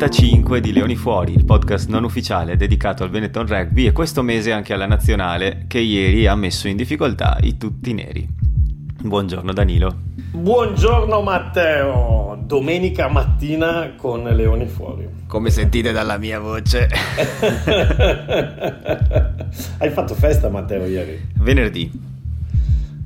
puntata 35 di Leoni Fuori, il podcast non ufficiale dedicato al Benetton Rugby e questo mese anche alla nazionale che ieri ha messo in difficoltà i tutti neri. Buongiorno Danilo. Buongiorno Matteo, domenica mattina con Leoni Fuori. Come sentite dalla mia voce. Hai fatto festa Matteo ieri? Venerdì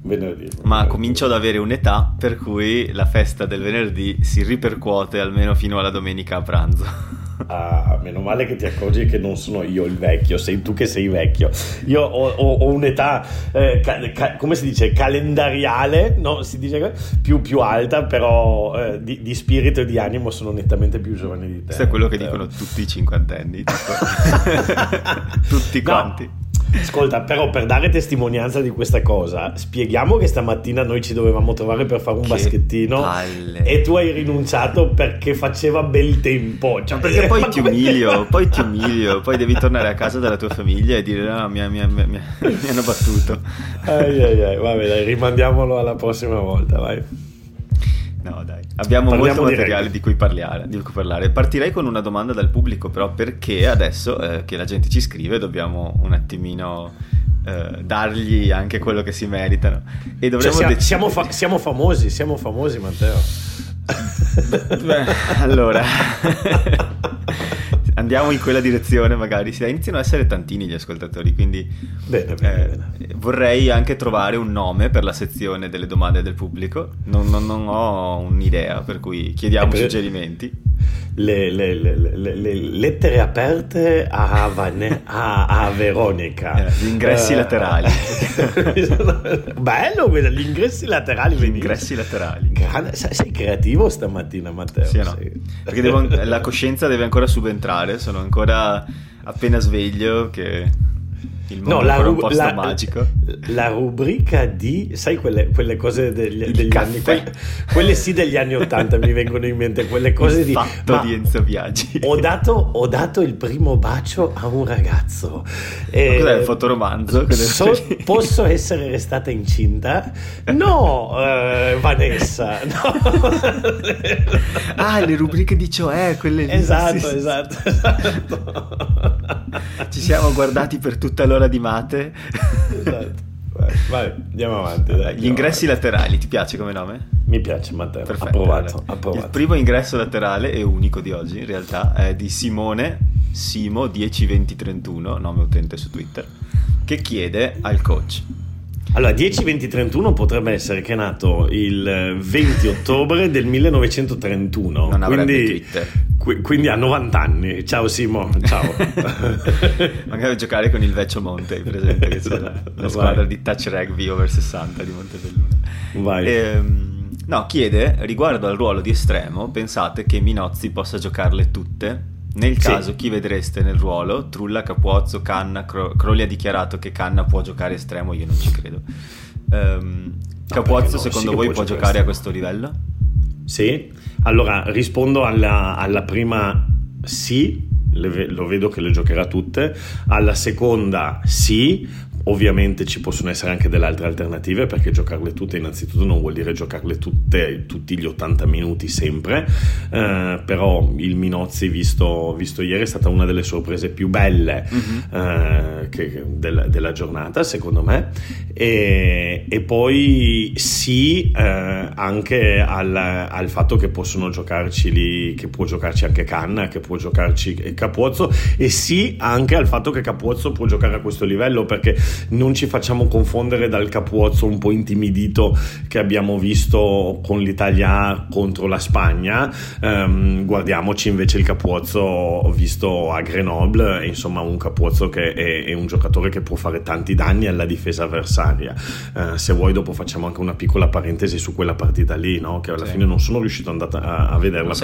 venerdì. Ma comincio ad avere un'età per cui la festa del venerdì si ripercuote almeno fino alla domenica a pranzo. Ah, meno male che ti accorgi che non sono io il vecchio, sei tu che sei vecchio. Io ho, ho, ho un'età, eh, ca, ca, come si dice, calendariale, no? Si dice più, più alta, però eh, di, di, spirito e di animo sono nettamente più giovane di te. Questo è quello che dicono tutti i cinquantenni, tutti quanti. No. Ascolta, però per dare testimonianza di questa cosa, spieghiamo che stamattina noi ci dovevamo trovare per fare un che baschettino palle. e tu hai rinunciato perché faceva bel tempo. Cioè, perché poi ti umilio, poi ti umilio, poi devi tornare a casa dalla tua famiglia e dire no, mi, mi, mi, mi hanno battuto. Ai ai ai, vabbè dai, rimandiamolo alla prossima volta, vai. No, dai. Abbiamo Parliamo molto materiale di cui, parlare, di cui, parlare, Partirei con una domanda dal pubblico, però, perché adesso eh, che la gente ci scrive dobbiamo un attimino eh, dargli anche quello che si meritano. E dovremmo cioè, siamo, dec- siamo, fa- siamo famosi, siamo famosi, Matteo. Beh, allora. andiamo in quella direzione magari. Sì, iniziano ad essere tantini gli ascoltatori, quindi bene, bene, eh, bene. vorrei anche trovare un nome per la sezione delle domande del pubblico. Non, non, non ho un'idea, per cui chiediamo per... suggerimenti. Le, le, le, le, lettere aperte a, Vane, a, a Veronica. Eh, gli ingressi uh, laterali. Bello quello, gli ingressi laterali. Gli ingressi laterali. Grande, sei creativo stamattina, Matteo. Sì, no? Perché devo, la coscienza deve ancora subentrare, sono ancora appena sveglio che il mondo no, la, ru- un posto la, magico. La rubrica di, sai, quelle, quelle cose degli, degli anni, quelle, quelle, sì degli anni Ottanta mi vengono in mente, quelle cose il di... fatto di Enzo Viaggi. Ho dato, ho dato, il primo bacio a un ragazzo. E, cos'è il fotoromanzo? So, posso essere restata incinta? No, eh, Vanessa. No. ah, le rubriche di cioè, quelle lì. Esatto, sì, esatto, esatto. Ci siamo guardati per tutta l'ora di mate. Esatto. Vai, andiamo avanti. Dai, Gli ingressi avanti. laterali, ti piace come nome? Mi piace Matteo, Perfetto, approvato, approvato. Il primo ingresso laterale e unico di oggi in realtà è di Simone Simo 102031, nome utente su Twitter, che chiede al coach allora, 10-20-31 potrebbe essere che è nato il 20 ottobre del 1931. Non quindi, Twitter. Qu- quindi ha 90 anni. Ciao Simo, ciao. Magari giocare con il Vecchio Monte, presente che c'è la, la squadra Vai. di touch rugby over 60 di Montebelluna. Vai. Ehm, no, chiede, riguardo al ruolo di estremo, pensate che Minozzi possa giocarle tutte? Nel caso, sì. chi vedreste nel ruolo? Trulla, Capuozzo, Canna, Cro- Crowley ha dichiarato che Canna può giocare estremo, io non ci credo. Um, Capuozzo, no, secondo voi, può, può giocare estremo. a questo livello? Sì, allora rispondo alla, alla prima sì, le, lo vedo che le giocherà tutte, alla seconda sì, Ovviamente ci possono essere anche delle altre alternative perché giocarle tutte innanzitutto non vuol dire giocarle tutte tutti gli 80 minuti sempre, eh, però il Minozzi visto, visto, ieri è stata una delle sorprese più belle uh-huh. eh, che, del, della giornata secondo me e, e poi sì eh, anche al, al, fatto che possono giocarci lì, che può giocarci anche Canna, che può giocarci Capuozzo e sì anche al fatto che Capuozzo può giocare a questo livello perché non ci facciamo confondere dal capuozzo un po' intimidito che abbiamo visto con l'Italia contro la Spagna. Um, guardiamoci invece il capuozzo visto a Grenoble, insomma un capuozzo che è, è un giocatore che può fare tanti danni alla difesa avversaria. Uh, se vuoi dopo facciamo anche una piccola parentesi su quella partita lì, no? che alla sì. fine non sono riuscito a, a vederla.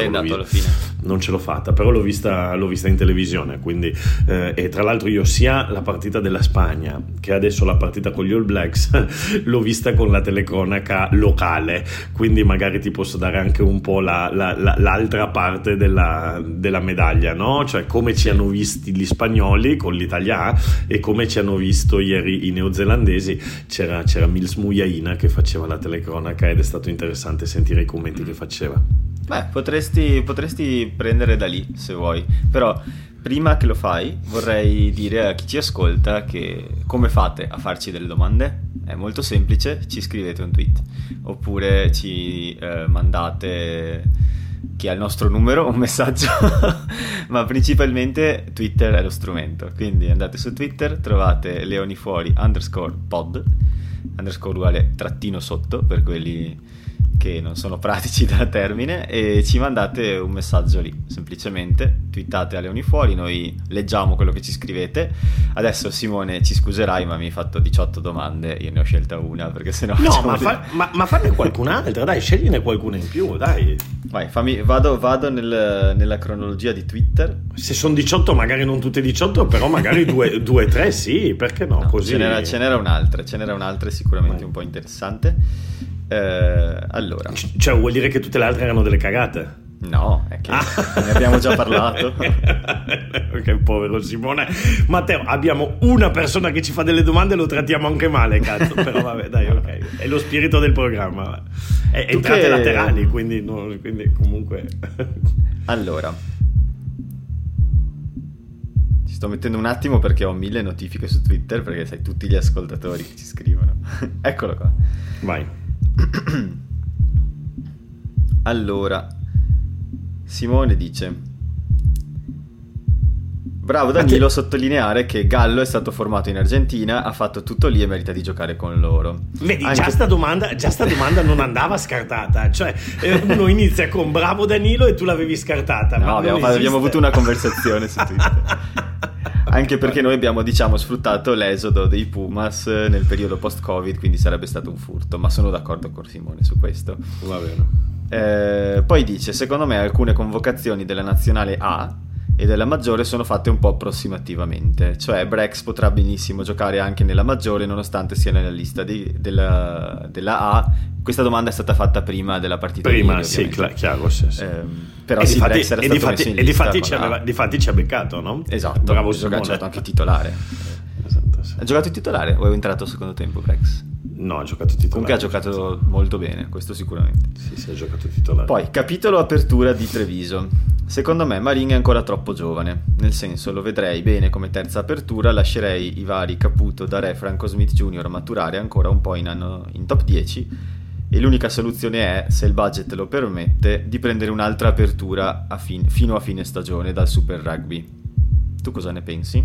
Non. Non ce l'ho fatta, però l'ho vista, l'ho vista in televisione. Quindi, eh, e tra l'altro io sia la partita della Spagna che adesso la partita con gli All Blacks l'ho vista con la telecronaca locale, quindi magari ti posso dare anche un po' la, la, la, l'altra parte della, della medaglia, no? Cioè come ci hanno visti gli spagnoli con l'Italia e come ci hanno visto ieri i neozelandesi. C'era, c'era Mils Mujaina che faceva la telecronaca ed è stato interessante sentire i commenti che faceva. Beh, potresti, potresti prendere da lì se vuoi, però prima che lo fai vorrei dire a chi ci ascolta che come fate a farci delle domande? È molto semplice, ci scrivete un tweet oppure ci eh, mandate chi ha il nostro numero un messaggio, ma principalmente Twitter è lo strumento. Quindi andate su Twitter, trovate leonifuori underscore pod, underscore uguale trattino sotto per quelli che non sono pratici da termine e ci mandate un messaggio lì, semplicemente twittate a Leoni Fuori, noi leggiamo quello che ci scrivete. Adesso Simone ci scuserai ma mi hai fatto 18 domande, io ne ho scelta una perché sennò... No, ma, fa, ma, ma fanne qualcun'altra, dai, scegliene qualcuna in più, dai. Vai, fammi, vado, vado nel, nella cronologia di Twitter. Se sono 18 magari non tutte 18, però magari 2-3 sì, perché no? no così... ce, n'era, ce n'era un'altra, ce n'era un'altra sicuramente Vai. un po' interessante. Eh, allora. C- cioè, vuol dire che tutte le altre erano delle cagate? No, è che ah. ne abbiamo già parlato. che povero Simone. Matteo, abbiamo una persona che ci fa delle domande e lo trattiamo anche male, cazzo. Però vabbè, dai, ok. È lo spirito del programma. È, entrate che... laterali, quindi, no, quindi comunque... allora. Ci sto mettendo un attimo perché ho mille notifiche su Twitter, perché sai tutti gli ascoltatori che ci scrivono. Eccolo qua. Vai. allora, Simone dice... Bravo Danilo a sottolineare che Gallo è stato formato in Argentina, ha fatto tutto lì e merita di giocare con loro. Vedi, Anche... già, sta domanda, già sta domanda non andava scartata. Cioè, eh, uno inizia con bravo Danilo e tu l'avevi scartata. No, abbiamo, abbiamo, avuto una conversazione su Twitter. Anche perché noi abbiamo, diciamo, sfruttato l'esodo dei Pumas nel periodo post-Covid, quindi sarebbe stato un furto. Ma sono d'accordo con Simone su questo. Va bene. Eh, poi dice: Secondo me alcune convocazioni della nazionale A e della maggiore sono fatte un po' approssimativamente, cioè Brex potrà benissimo giocare anche nella maggiore nonostante sia nella lista di, della, della, A. Questa domanda è stata fatta prima della partita prima, di ieri, sì, chiaro, sì, sì. Eh, però e sì, difatti, Brex era e difatti, e difatti, ci aveva, difatti ci ha beccato, no? Esatto, bravo. Ha giocato anche titolare. Esatto, sì. Ha giocato titolare o è entrato al secondo tempo Brex? No, ha giocato titolare. Comunque ha giocato molto bene, questo sicuramente. Sì, sì, ha giocato titolare. Poi, capitolo apertura di Treviso. Secondo me Marin è ancora troppo giovane, nel senso lo vedrei bene come terza apertura, lascerei i vari Caputo, Dare, Franco Smith Jr. maturare ancora un po' in, anno, in top 10 e l'unica soluzione è, se il budget lo permette, di prendere un'altra apertura a fin- fino a fine stagione dal Super Rugby. Tu cosa ne pensi?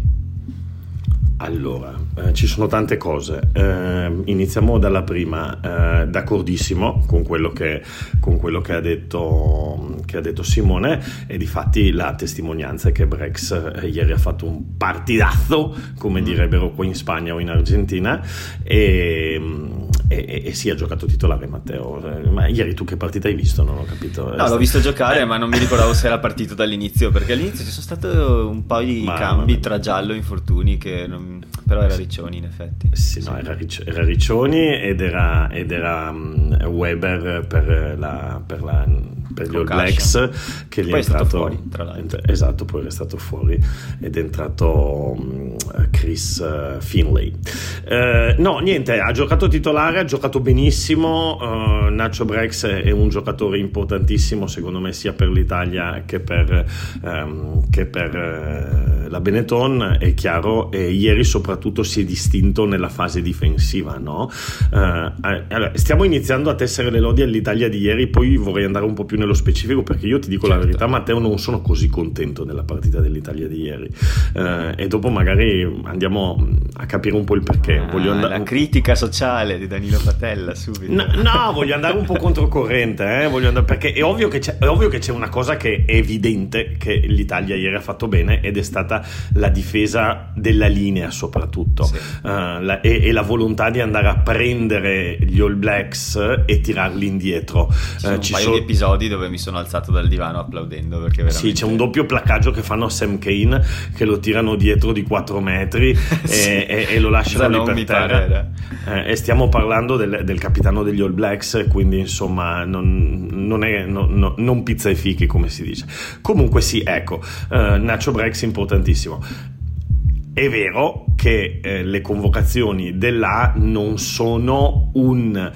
Allora, eh, ci sono tante cose. Eh, iniziamo dalla prima. Eh, d'accordissimo con quello, che, con quello che, ha detto, che, ha detto, Simone e di fatti la testimonianza è che Brex eh, ieri ha fatto un partidazzo, come direbbero qua in Spagna o in Argentina, e, e, e sì, ha giocato titolare Matteo. Ma ieri tu che partita hai visto? Non ho capito. No, l'ho visto giocare, ma non mi ricordavo se era partito dall'inizio, perché all'inizio ci sono stati un po' di ma, cambi ma, tra giallo e infortuni che non però era Riccioni in effetti. Sì, no, era, Ricci- era Riccioni ed era, ed era um, Weber per, la, per, la, per gli All Blacks che gli poi è entrato fuori, tra l'altro. esatto, poi è stato fuori ed è entrato um, Chris uh, Finlay. Uh, no, niente, ha giocato titolare, ha giocato benissimo. Uh, Nacho Brex è un giocatore importantissimo, secondo me, sia per l'Italia che per, um, che per la Benetton. È chiaro, e ieri soprattutto si è distinto nella fase difensiva. No? Uh, allora, stiamo iniziando a tessere le lodi all'Italia di ieri, poi vorrei andare un po' più nello specifico perché io ti dico certo. la verità, Matteo, non sono così contento della partita dell'Italia di ieri. Uh, e dopo magari andiamo a capire un po' il perché. Ah, voglio andare... La critica sociale di Danilo Patella subito. No, no voglio andare un po' controcorrente, eh? andare... perché è ovvio, è ovvio, che c'è, una cosa che è evidente che l'Italia ieri ha fatto bene ed è stata la difesa della linea soprattutto sì. uh, la, e, e, la volontà di andare a prendere gli All Blacks e tirarli indietro. Ci sono uh, ci un paio sono... di episodi dove mi sono alzato dal divano applaudendo perché veramente... Sì, c'è un doppio placcaggio che fanno a Sam Kane che lo tirano dietro di 4 metri sì. e, e, e, lo lasciano lì per terra. Eh, e stiamo parlando del, del, capitano degli All Blacks, quindi insomma non, non, è, no, no, non pizza e fichi come si dice. Comunque sì, ecco, uh, Nacho Brex importantissimo. È vero che eh, le convocazioni dell'A non sono un...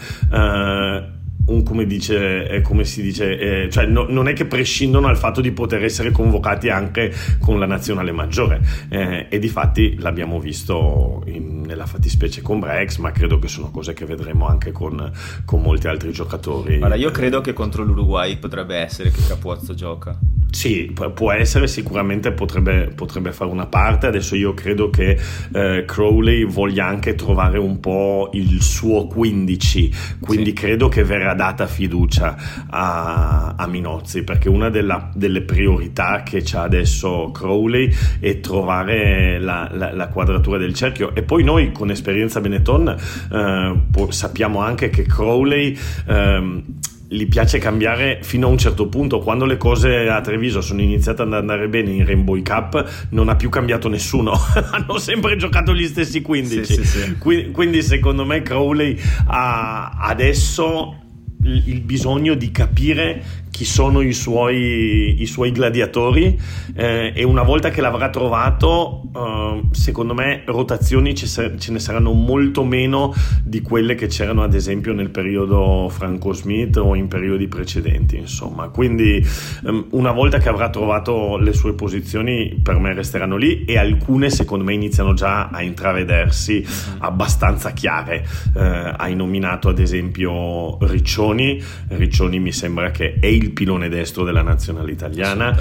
Un, come, dice, eh, come si dice, eh, cioè no, non è che prescindono dal fatto di poter essere convocati anche con la nazionale maggiore eh, e di fatti l'abbiamo visto in, nella fattispecie con Brex, ma credo che sono cose che vedremo anche con, con molti altri giocatori. Allora, io credo che contro l'Uruguay potrebbe essere che Capuozzo gioca. Sì, può essere, sicuramente potrebbe, potrebbe, fare una parte. Adesso io credo che eh, Crowley voglia anche trovare un po' il suo 15, quindi sì. credo che verrà data fiducia a, a Minozzi, perché una della, delle priorità che ha adesso Crowley è trovare la, la, la, quadratura del cerchio. E poi noi con esperienza Benetton eh, sappiamo anche che Crowley... Eh, gli piace cambiare fino a un certo punto. Quando le cose a Treviso sono iniziate ad andare bene in Rainbow Cup, non ha più cambiato nessuno. Hanno sempre giocato gli stessi 15. Sì, sì, sì. Quindi, secondo me, Crowley adesso il bisogno di capire chi sono i suoi, i suoi gladiatori eh, e una volta che l'avrà trovato eh, secondo me rotazioni ce, ce, ne saranno molto meno di quelle che c'erano ad esempio nel periodo Franco Smith o in periodi precedenti insomma. Quindi ehm, una volta che avrà trovato le sue posizioni per me resteranno lì e alcune secondo me iniziano già a intravedersi mm-hmm. abbastanza chiare. Eh, hai nominato ad esempio Riccioni. Riccioni mi sembra che è il il pilone destro della nazionale italiana.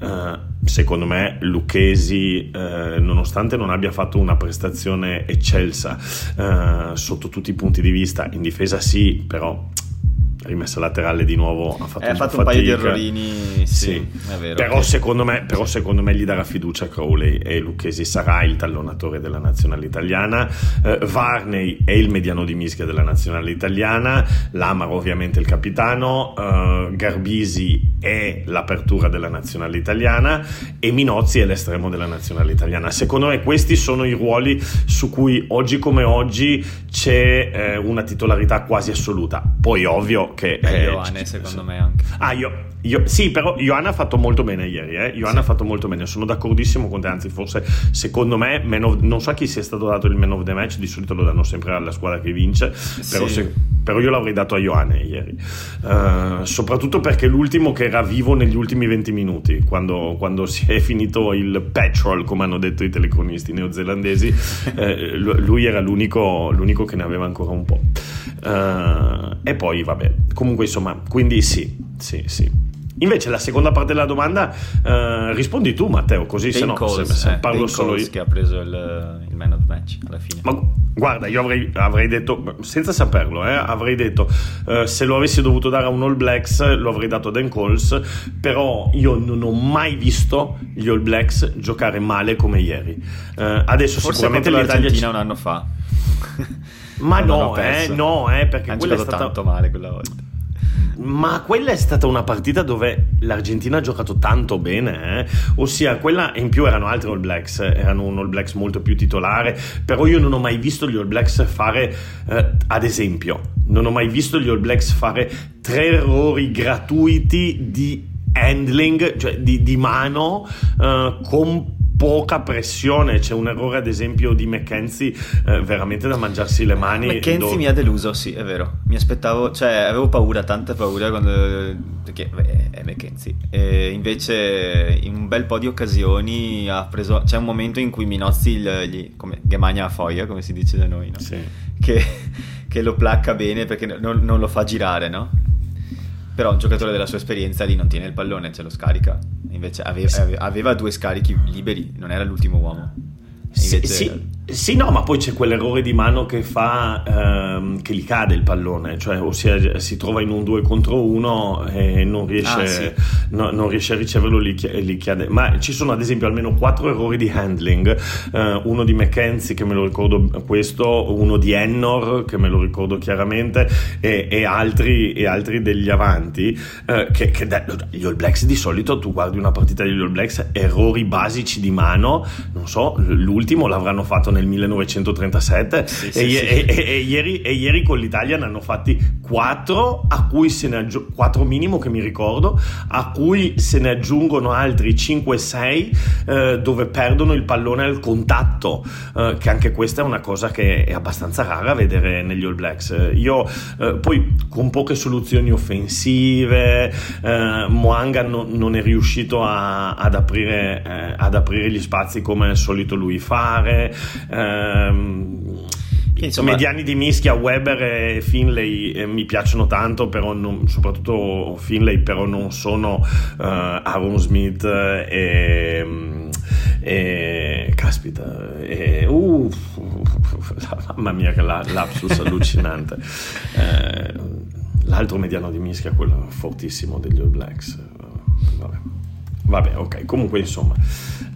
Uh, secondo me Lucchesi, uh, nonostante non abbia fatto una prestazione eccelsa uh, sotto tutti i punti di vista, in difesa sì, però rimessa laterale di nuovo ha fatto, eh, un, fatto un, paio di errorini sì, sì. Vero, però, okay. secondo me, però, secondo me, gli darà fiducia Crowley e Lucchesi sarà il tallonatore della nazionale italiana uh, Varney è il mediano di mischia della nazionale italiana Lamaro ovviamente il capitano uh, Garbisi è l'apertura della nazionale italiana e Minozzi è l'estremo della nazionale italiana secondo me questi sono i ruoli su cui oggi come oggi c'è eh, una titolarità quasi assoluta poi ovvio che... Eh, Ioane secondo me anche. Ah, io, io, sì, però Ioanna ha fatto molto bene ieri, eh? Ioanna sì. ha fatto molto bene, sono d'accordissimo con te, anzi forse secondo me, of, non so a chi sia stato dato il man of the match, di solito lo danno sempre alla squadra che vince, però, sì. se, però io l'avrei dato a Ioanna ieri, uh, soprattutto perché l'ultimo che era vivo negli ultimi 20 minuti, quando, quando si è finito il petrol, come hanno detto i telecronisti neozelandesi, eh, lui era l'unico, l'unico, che ne aveva ancora un po'. Uh, e poi vabbè, comunque insomma, quindi sì, sì, sì. Invece la seconda parte della domanda uh, rispondi tu Matteo, così Dane se no Coles, se, se eh, parlo Dane solo Coles io. che ha preso il, il, man of the match alla fine. Ma guarda, io avrei, avrei detto, senza saperlo, eh, avrei detto uh, se lo avessi dovuto dare a un All Blacks lo avrei dato a Dan Coles, però io non ho mai visto gli All Blacks giocare male come ieri. Uh, adesso Forse sicuramente l'Argentina c- un anno fa. Ma no, eh, no, eh, perché hanno quella è stata... tanto male quella volta. Ma quella è stata una partita dove l'Argentina ha giocato tanto bene, eh? ossia quella in più erano altri All Blacks, erano un All Blacks molto più titolare, però io non ho mai visto gli All Blacks fare, eh, ad esempio, non ho mai visto gli All Blacks fare tre errori gratuiti di handling, cioè di, di mano, eh, con poca pressione. C'è un errore, ad esempio, di McKenzie eh, veramente da mangiarsi le mani. McKenzie dove... mi ha deluso, sì, è vero. Mi aspettavo, cioè, avevo paura, tanta paura quando. perché beh, è McKenzie. E invece, in un bel po' di occasioni, ha preso. C'è un momento in cui Minozzi gli, gli come Gemagna a foglia, come si dice da noi, no? Sì. Che, che lo placca bene perché non, non lo fa girare, no? Però un giocatore della sua esperienza lì non tiene il pallone, ce lo scarica. Invece aveva, aveva due scarichi liberi, non era l'ultimo uomo. Invece... Sì, sì, sì, no, ma poi c'è quell'errore di mano che fa ehm, che gli cade il pallone, cioè ossia si trova in un 2 contro 1 e non riesce, ah, sì. no, non riesce a riceverlo lì, lì cade. Ma ci sono ad esempio almeno quattro errori di handling, eh, uno di McKenzie che me lo ricordo questo, uno di Ennor che me lo ricordo chiaramente e, e, altri, e altri, degli avanti eh, che, che da, gli All Blacks di solito tu guardi una partita degli All Blacks, errori basici di mano, non so, l'ultimo l'avranno fatto nel 1937 sì, e, sì, e, e, e, ieri, e ieri con l'Italia ne hanno fatti 4 a cui se ne aggiungono 4 minimo che mi ricordo a cui se ne aggiungono altri 5-6 eh, dove perdono il pallone al contatto eh, che anche questa è una cosa che è abbastanza rara vedere negli All Blacks. Io eh, poi con poche soluzioni offensive eh, Moanga no, non è riuscito a, ad, aprire, eh, ad aprire gli spazi come al solito lui fare ehm, Insomma, mediani di mischia Weber e Finlay eh, mi piacciono tanto, però non, soprattutto Finlay, però non sono uh, Aaron Smith e, e caspita, e, uh, mamma mia che la, lapsus allucinante. Eh, l'altro mediano di mischia, quello fortissimo degli All Blacks. Vabbè, Vabbè ok, comunque insomma.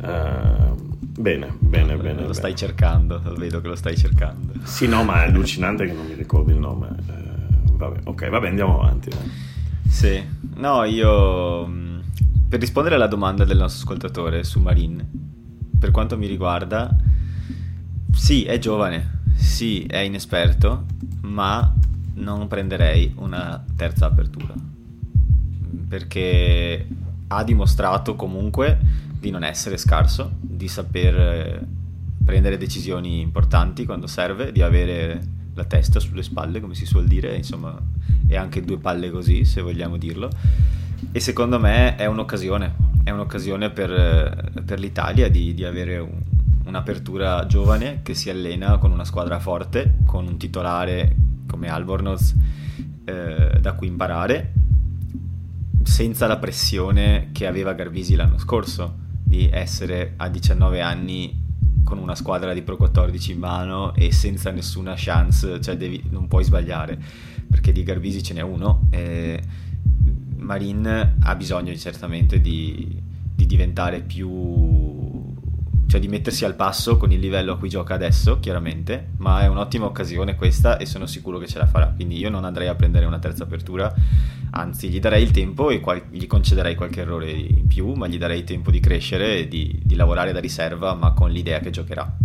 Uh, Bene, bene, lo, bene. Lo bene. stai cercando, vedo che lo stai cercando. Sì, no, ma è allucinante che non mi ricordi il nome. Eh, vabbè, ok, vabbè, andiamo avanti. Sì, no, io mm, per rispondere alla domanda del nostro ascoltatore su Marin, per quanto mi riguarda, sì, è giovane, sì, è inesperto, ma non prenderei una terza apertura. Perché ha dimostrato comunque di non essere scarso, di saper eh, prendere decisioni importanti quando serve, di avere la testa sulle spalle, come si suol dire, insomma, e anche due palle così, se vogliamo dirlo. E secondo me è un'occasione, è un'occasione per, eh, per l'Italia di, di avere un, un'apertura giovane che si allena con una squadra forte, con un titolare come Albornoz eh, da cui imparare, senza la pressione che aveva Garbisi l'anno scorso di essere a 19 anni con una squadra di Pro 14 in mano e senza nessuna chance, cioè devi, non puoi sbagliare, perché di Garbisi ce n'è uno. E Marin ha bisogno certamente di, di diventare più cioè di mettersi al passo con il livello a cui gioca adesso, chiaramente, ma è un'ottima occasione questa e sono sicuro che ce la farà. Quindi io non andrei a prendere una terza apertura, anzi gli darei il tempo e qual- gli concederei qualche errore in più, ma gli darei tempo di crescere e di, di lavorare da riserva, ma con l'idea che giocherà.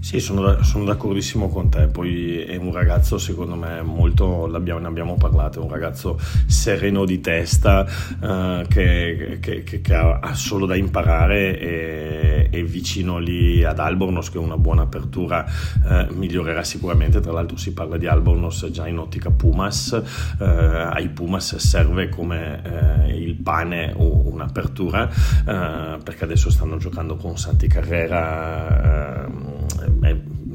Sì, sono, sono, d'accordissimo con te. Poi è un ragazzo, secondo me, molto, ne abbiamo parlato, è un ragazzo sereno di testa uh, che, che, che, che, ha solo da imparare e, e, vicino lì ad Albornoz, che è una buona apertura, uh, migliorerà sicuramente. Tra l'altro si parla di Albornoz già in ottica Pumas. Uh, ai Pumas serve come il pane un'apertura, perché adesso stanno giocando con Santi Carrera beh,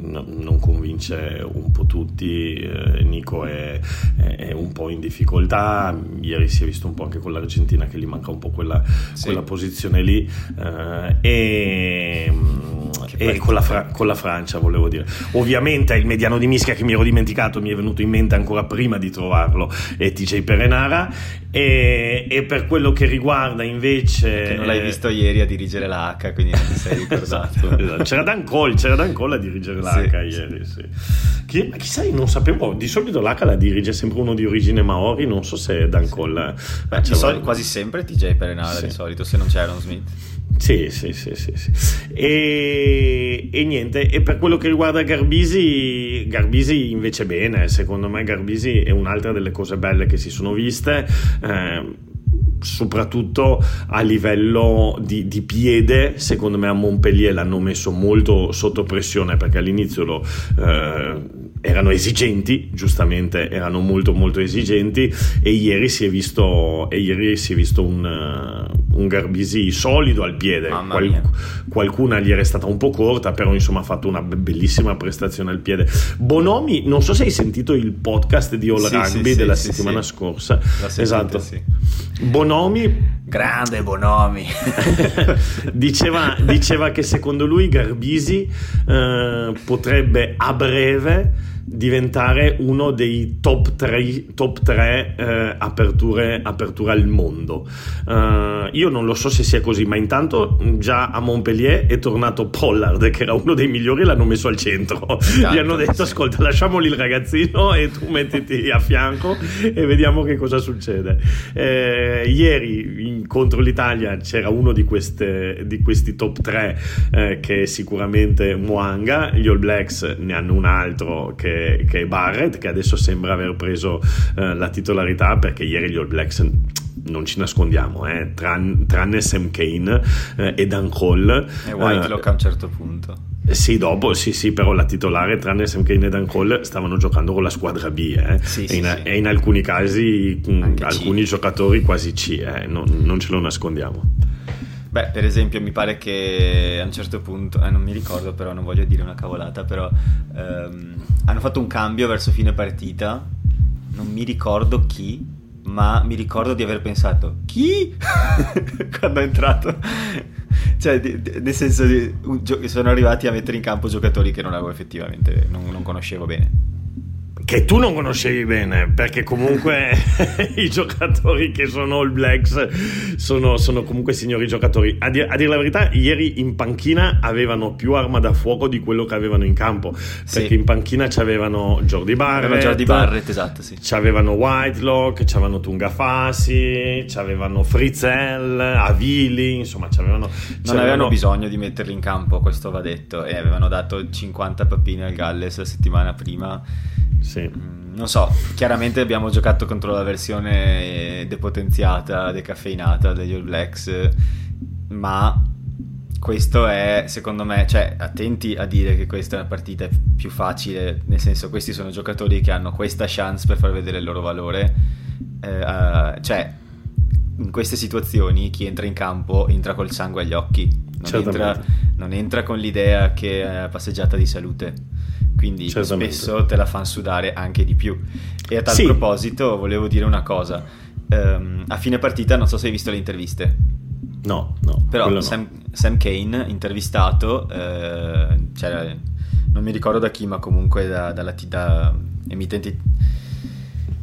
no, non convince un po' tutti, eh, Nico è, è, un po' in difficoltà, ieri si è visto un po' anche con l'Argentina che gli manca un po' quella, sì. quella posizione lì eh, e, e con, la Fra- con, la Francia volevo dire. Ovviamente il mediano di Mischia che mi ero dimenticato mi è venuto in mente ancora prima di trovarlo è TJ Perenara e, e, per quello che riguarda invece... Che non l'hai visto ieri a dirigere la H, quindi non ti sei ricordato. esatto. C'era Dan Cole, c'era Dan Cole a dirigere la H sì, ieri, sì. Chi, ma chissà, non sapevo, di solito l'H la dirige sempre uno di origine Maori, non so se è Dan Cole... Beh, Beh, quasi sempre TJ Perenara di solito, se non c'è Aaron Smith. Sì, sì, sì, sì, sì. E, e, niente, e per quello che riguarda Garbisi, Garbisi invece bene, secondo me Garbisi è un'altra delle cose belle che si sono viste. Eh, soprattutto a livello di, di, piede, secondo me a Montpellier l'hanno messo molto sotto pressione perché all'inizio lo, eh, erano esigenti, giustamente erano molto molto esigenti e ieri si è visto, ieri si è visto un, un, Garbisi solido al piede, Qual, qualcuna gli era stata un po' corta, però insomma ha fatto una bellissima prestazione al piede. Bonomi, non so se hai sentito il podcast di All sì, Rugby sì, della sì, settimana scorsa, esatto. Bonomi Grande Bonomi. diceva, diceva, che secondo lui Garbisi eh, potrebbe a breve diventare uno dei top 3, top 3 eh, aperture, aperture, al mondo. Uh, io non lo so se sia così, ma intanto già a Montpellier è tornato Pollard, che era uno dei migliori, e l'hanno messo al centro. Intanto, Gli hanno detto. Ascolta, lasciamo lì il ragazzino e tu mettiti a fianco e vediamo che cosa succede. Eh, ieri contro l'Italia c'era uno di, queste, di questi top 3 eh, che è sicuramente Muanga, gli All Blacks ne hanno un altro che, che è Barrett, che adesso sembra aver preso eh, la titolarità perché ieri gli All Blacks non ci nascondiamo, eh, tran, tranne Sam Kane eh, e Dan Hall. E Whitelock eh, a un certo punto. Sì, dopo, sì, sì, però la titolare, tranne Sam Kane e Dan Hall, stavano giocando con la squadra B, eh. sì, e, in, sì. e, in, alcuni casi mh, mm, alcuni C. giocatori quasi C, eh, non, non ce lo nascondiamo. Beh, per esempio, mi pare che a un certo punto, eh, non mi ricordo, però non voglio dire una cavolata, però ehm, hanno fatto un cambio verso fine partita. Non mi ricordo chi, ma mi ricordo di aver pensato chi? quando è entrato. cioè, di, di, nel senso, di, sono arrivati a mettere in campo giocatori che non avevo effettivamente, non, non conoscevo bene che tu non conoscevi bene, perché comunque i giocatori che sono All Blacks sono, sono comunque signori giocatori. A, dir, a, dire la verità, ieri in panchina avevano più arma da fuoco di quello che avevano in campo, perché sì. in panchina c'avevano Jordi Barrett, Jordi Barrett esatto, sì. c'avevano Whitelock, c'avevano Tunga Fasi, c'avevano Frizell, Avili, insomma c'avevano... Non c'avevano... avevano bisogno di metterli in campo, questo va detto, e avevano dato 50 pappine al Galles la settimana prima sì. Mm, non so, chiaramente abbiamo giocato contro la versione depotenziata, decaffeinata degli All Blacks, ma questo è, secondo me, cioè, attenti a dire che questa è una partita più facile, nel senso, questi sono giocatori che hanno questa chance per far vedere il loro valore. Eh, cioè, in queste situazioni chi entra in campo entra col sangue agli occhi, non, entra, non entra, con l'idea che è passeggiata di salute quindi spesso te la fanno sudare anche di più. E a tal sì. proposito volevo dire una cosa, um, a fine partita non so se hai visto le interviste. No, no. Però Sam, no. Sam, Kane, intervistato, eh, non mi ricordo da chi, ma comunque da, dalla, da emittenti...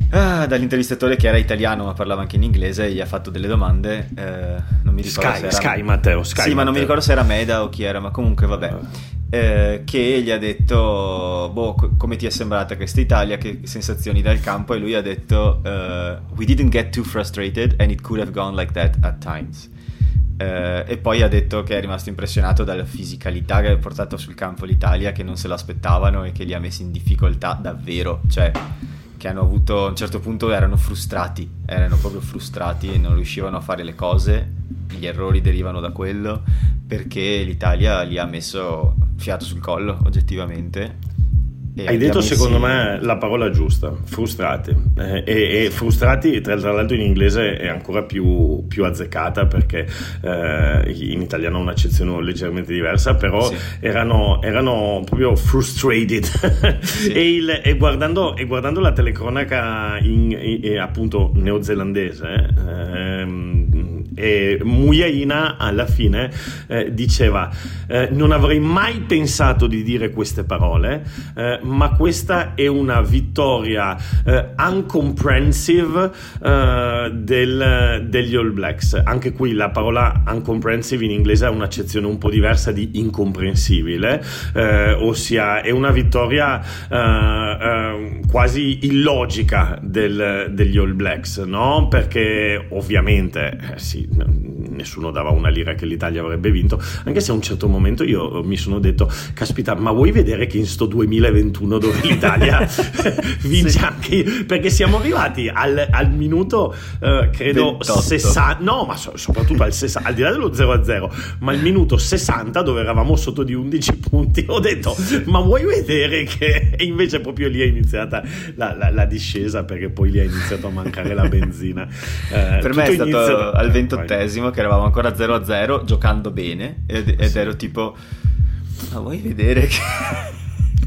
Ah, dall'intervistatore che era italiano ma parlava anche in inglese gli ha fatto delle domande eh, non mi ricordo Sky, se era... Sky Matteo Sky sì Matteo. ma non mi ricordo se era Meda o chi era ma comunque vabbè uh eh, che gli ha detto boh, come ti è sembrata questa Italia, che sensazioni dal campo? E lui ha detto uh, we didn't get too frustrated and it could have gone like that at times. Uh, e poi ha detto che è rimasto impressionato dalla fisicalità che ha portato sul campo l'Italia, che non se l'aspettavano e che li ha messi in difficoltà davvero, cioè che hanno avuto a un certo punto erano frustrati, erano proprio frustrati e non riuscivano a fare le cose, gli errori derivano da quello, perché l'Italia li ha messo fiato sul collo, oggettivamente. Hai detto secondo me la parola giusta, frustrati. Eh, e, e, frustrati tra, tra, l'altro in inglese è ancora più, più azzeccata perché eh, in italiano ha un'accezione leggermente diversa, però sì. erano, erano, proprio frustrated. Sì. e, il, e, guardando, e, guardando, la telecronaca in, in, appunto neozelandese, ehm, e Muyaina alla fine eh, diceva eh, non avrei mai pensato di dire queste parole eh, ma questa è una vittoria eh, uncomprehensive eh, del, degli All Blacks anche qui la parola uncomprehensive in inglese ha un'accezione un po' diversa di incomprensibile eh, ossia è una vittoria quasi illogica del, degli All Blacks no? perché ovviamente sì nessuno dava una lira che l'Italia avrebbe vinto, anche se a un certo momento io mi sono detto, caspita, ma vuoi vedere che in sto 2021 dove l'Italia vince sì. anche, perché siamo arrivati al, al minuto, eh, credo, 60, no, ma so, soprattutto al 60, al di là dello 0-0, ma al minuto 60 dove eravamo sotto di 11 punti, ho detto, ma vuoi vedere che... E invece proprio lì è iniziata la, la, la discesa perché poi lì è iniziato a mancare la benzina. Eh, per me è stato inizia... al 20 ventottesimo che eravamo ancora 0-0 giocando bene ed, ed sì. ero tipo ma vuoi vedere che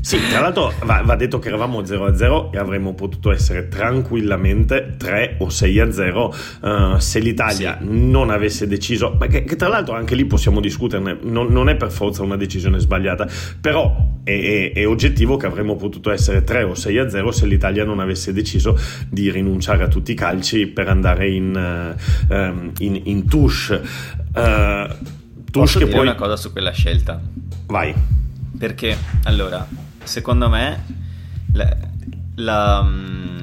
Sì, tra l'altro va, va, detto che eravamo 0-0 e avremmo potuto essere tranquillamente 3 o 6-0 uh, eh, se l'Italia sì. non avesse deciso, ma che, che, tra l'altro anche lì possiamo discuterne, non, non, è per forza una decisione sbagliata, però è, è, è oggettivo che avremmo potuto essere 3 o 6-0 se l'Italia non avesse deciso di rinunciare a tutti i calci per andare in, uh, in, in touche. Uh, Posso dire poi... una cosa su quella scelta? Vai. Perché, allora, secondo me la, la mm,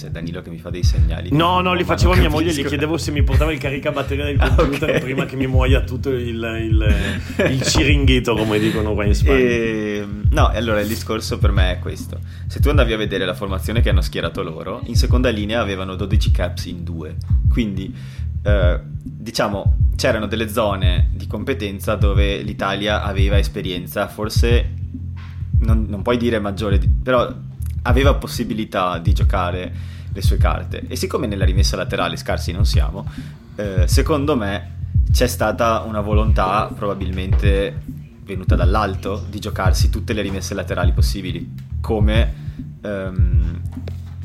c'è Danilo che mi fa dei segnali. No, no, li facevo a mia moglie, gli chiedevo se mi portava il caricabatteria del computer okay. prima che mi muoia tutto il, il, il ciringhito, come dicono qua in Spagna. E, ehm, no, allora il discorso per me è questo. Se tu andavi a vedere la formazione che hanno schierato loro, in seconda linea avevano 12 caps in due. Quindi, eh, diciamo, c'erano delle zone di competenza dove l'Italia aveva esperienza, forse non, non puoi dire maggiore, però aveva possibilità di giocare le sue carte. E siccome nella rimessa laterale scarsi non siamo, eh, secondo me c'è stata una volontà probabilmente venuta dall'alto di giocarsi tutte le rimesse laterali possibili, come ehm,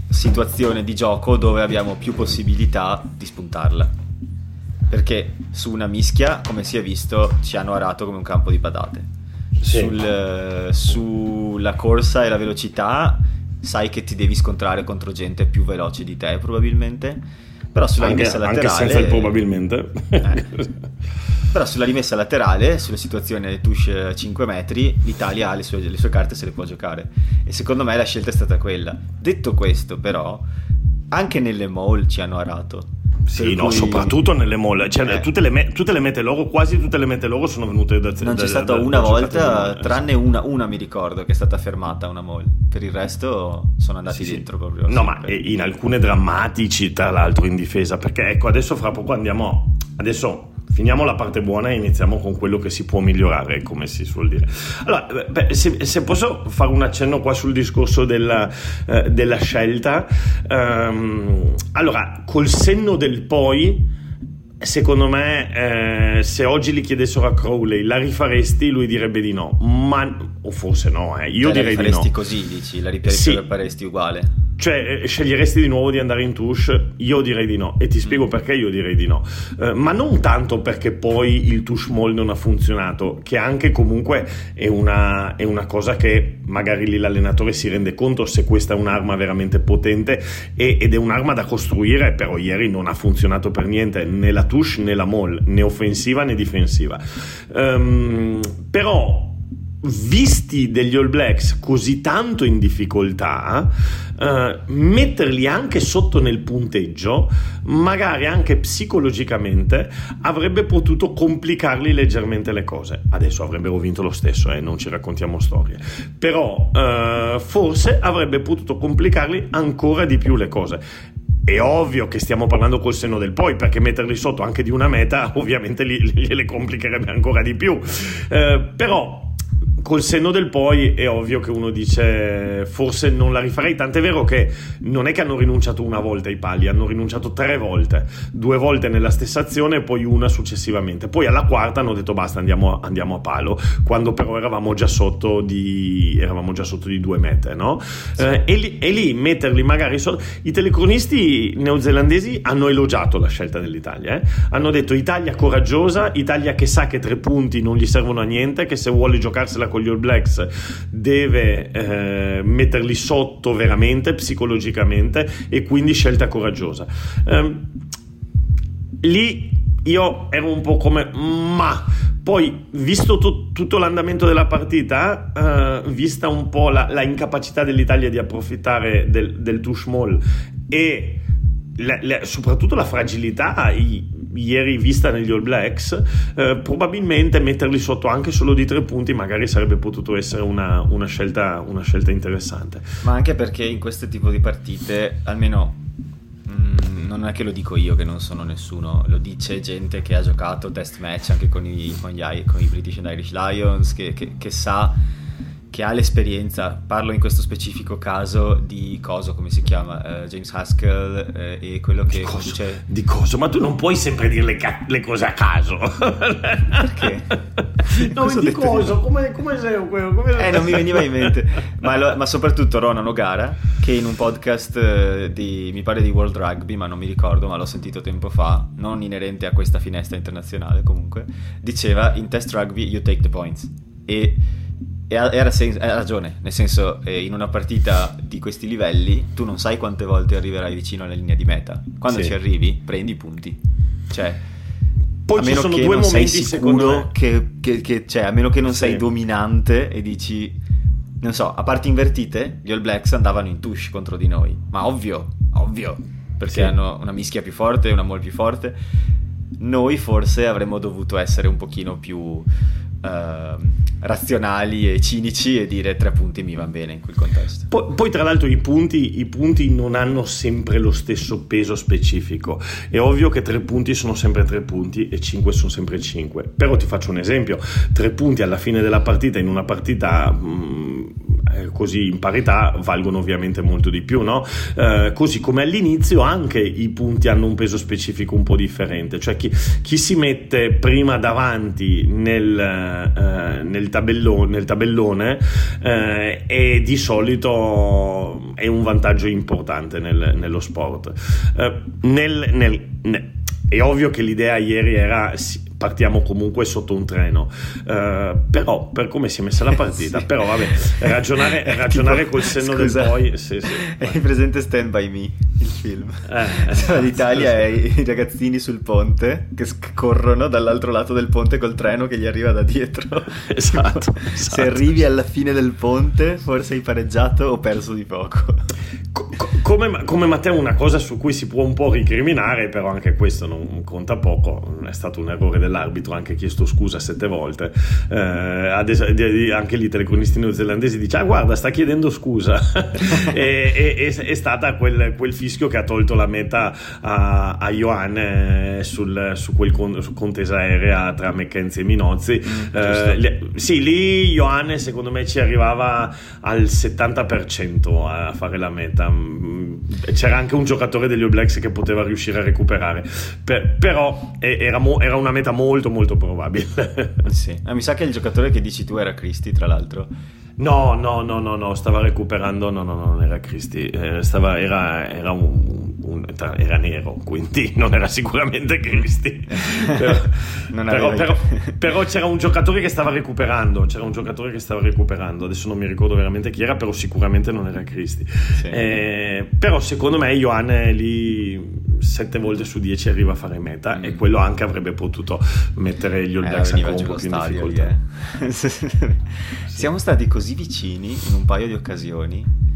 situazione di gioco dove abbiamo più possibilità di spuntarla. Perché su una mischia, come si è visto, ci hanno arato come un campo di patate sì. sul, sulla corsa e la velocità sai che ti devi scontrare contro gente più veloce di te probabilmente. Però sulla anche, rimessa laterale anche senza il probabilmente. Eh, però sulla rimessa laterale sulla situazione touche 5 metri l'Italia ha le sue, le sue carte se le può giocare. E secondo me la scelta è stata quella. Detto questo però anche nelle mall ci hanno arato sì, no, cui... soprattutto nelle mall, cioè, eh. tutte, le me- tutte, le mete loro, quasi tutte le mete loro sono venute da Non da, c'è stata da, una da volta, tranne una, una mi ricordo che è stata fermata una mall. Per il resto sono andati sì, dentro sì. proprio. No, ma in alcune drammatici, tra l'altro, in difesa, perché ecco, adesso fra poco andiamo. Adesso finiamo la parte buona e iniziamo con quello che si può migliorare, come si suol dire. Allora, beh, se, se, posso fare un accenno qua sul discorso della, eh, della scelta, um, allora, col senno del poi secondo me, eh, se oggi gli chiedessero a Crowley la rifaresti, lui direbbe di no. Ma, o forse no, eh. io cioè, direi di no. La rifaresti così, dici? La rifaresti sì. uguale? Cioè, eh, sceglieresti di nuovo di andare in touche? Io direi di no. E ti spiego mm. perché io direi di no. Eh, ma non tanto perché poi il touche mall non ha funzionato, che anche comunque è una, è una cosa che magari lì l'allenatore si rende conto se questa è un'arma veramente potente e, ed è un'arma da costruire, però ieri non ha funzionato per niente né touche né la mall, né offensiva né difensiva. Um, però visti degli All Blacks così tanto in difficoltà, eh, metterli anche sotto nel punteggio, magari anche psicologicamente, avrebbe potuto complicarli leggermente le cose. Adesso avrebbero vinto lo stesso, eh, non ci raccontiamo storie. Però eh, forse avrebbe potuto complicarli ancora di più le cose. È ovvio che stiamo parlando col senno del poi, perché metterli sotto anche di una meta ovviamente li, gliele complicherebbe ancora di più. Eh, però col senno del poi è ovvio che uno dice forse non la rifarei, tant'è vero che non è che hanno rinunciato una volta ai pali, hanno rinunciato tre volte, due volte nella stessa azione e poi una successivamente. Poi alla quarta hanno detto basta andiamo, andiamo a palo, quando però eravamo già sotto di, eravamo già sotto di due mete, no? Sì. Eh, e, lì, e, lì, metterli magari sotto... I telecronisti neozelandesi hanno elogiato la scelta dell'Italia, eh? hanno detto Italia coraggiosa, Italia che sa che tre punti non gli servono a niente, che se vuole giocarsela con gli All Blacks deve eh, metterli sotto veramente psicologicamente e quindi scelta coraggiosa. Eh, lì io ero un po' come ma poi visto tu, tutto l'andamento della partita eh, vista un po' la, la, incapacità dell'Italia di approfittare del, del touche mall e la, la, soprattutto la fragilità i, ieri vista negli All Blacks, eh, probabilmente metterli sotto anche solo di tre punti magari sarebbe potuto essere una, una, scelta, una scelta interessante. Ma anche perché in questo tipo di partite, almeno mm, non è che lo dico io che non sono nessuno, lo dice gente che ha giocato test match anche con i, con gli, con i British and Irish Lions, che, che, che sa che ha l'esperienza, parlo in questo specifico caso di Coso, come si chiama, uh, James Haskell uh, e quello che di coso, conduce... Di coso, ma tu non puoi sempre dire le, ca- le cose a caso. Perché? no, di coso, come, come sei come... Eh, non mi veniva in mente. ma, lo, ma, soprattutto Ronan O'Gara, che in un podcast eh, di, mi pare di World Rugby, ma non mi ricordo, ma l'ho sentito tempo fa, non inerente a questa finestra internazionale comunque, diceva in test rugby you take the points. E e ha, sen- ragione, nel senso, eh, in una partita di questi livelli tu non sai quante volte arriverai vicino alla linea di meta. Quando sì. ci arrivi, prendi i punti. Cioè, poi a meno sono che due non momenti sei sicuro che, che, che, cioè, a meno che non sì. sei dominante e dici, non so, a parti invertite, gli All Blacks andavano in touche contro di noi. Ma ovvio, ovvio, perché sì. hanno una mischia più forte, una mole più forte. Noi forse avremmo dovuto essere un pochino più uh, razionali e cinici e dire tre punti mi va bene in quel contesto. Poi, poi tra l'altro i punti, i punti, non hanno sempre lo stesso peso specifico. È ovvio che tre punti sono sempre tre punti e cinque sono sempre cinque. Però ti faccio un esempio, tre punti alla fine della partita in una partita... Mh, eh, così in parità valgono ovviamente molto di più, no? Eh, così come all'inizio anche i punti hanno un peso specifico un po' differente, cioè chi, chi si mette prima davanti nel, eh, nel, tabellone, nel tabellone eh, è di solito è un vantaggio importante nel, nello sport. Eh, nel, è ovvio che l'idea ieri era partiamo comunque sotto un treno. Uh, però, per come si è messa la partita, sì. però vabbè, ragionare, ragionare tipo, col senno scusa, del poi. Sì, sì, è presente Stand By Me, il film. Eh, cioè, L'Italia è i ragazzini sul ponte che corrono dall'altro lato del ponte col treno che gli arriva da dietro. Esatto. esatto. Se arrivi alla fine del ponte, forse hai pareggiato o perso di poco. come, come Matteo, una cosa su cui si può un po' ricriminare, però anche questo non conta poco, è stato un errore dell'arbitro, ha anche chiesto scusa sette volte. Eh, anche lì telecronisti neozelandesi dice, ah guarda, sta chiedendo scusa. e, e, è, stata quel, quel, fischio che ha tolto la meta a, a Johan eh, sul, su quel con, su contesa aerea tra McKenzie e Minozzi. Mm, eh, sì, lì Johan secondo me ci arrivava al 70% a fare la meta mm, c'era anche un giocatore degli All Blacks che poteva riuscire a recuperare per, però era, mo, era, una meta molto molto probabile sì. ah, mi sa che il giocatore che dici tu era Cristi tra l'altro No, no, no, no, no, stava recuperando, no, no, no non era Cristi, eh, era, era, un, un, era, nero, quindi non era sicuramente Cristi. però, però, però, però, c'era un giocatore che stava recuperando, c'era un giocatore che stava recuperando, adesso non mi ricordo veramente chi era, però sicuramente non era Cristi. Sì. Eh, però secondo me Ioane lì sette volte su dieci arriva a fare meta mm. e quello anche avrebbe potuto mettere gli All Blacks eh, ancora un po' più in difficoltà. Lì, eh. Siamo stati così vicini in un paio di occasioni.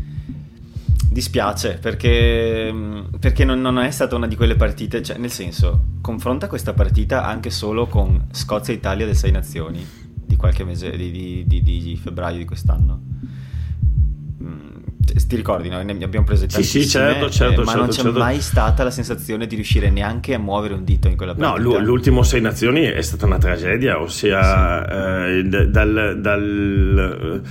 Dispiace perché, perché non, non, è stata una di quelle partite, cioè nel senso, confronta questa partita anche solo con Scozia-Italia del Sei Nazioni di qualche mese di, di, di, di febbraio di quest'anno ti ricordi, no? ne abbiamo prese tantissime, sì, sì, certo, certo, eh, ma certo, non c'è certo. mai stata la sensazione di riuscire neanche a muovere un dito in quella partita. No, l'ultimo Sei Nazioni è stata una tragedia, ossia sì. eh, dal, dal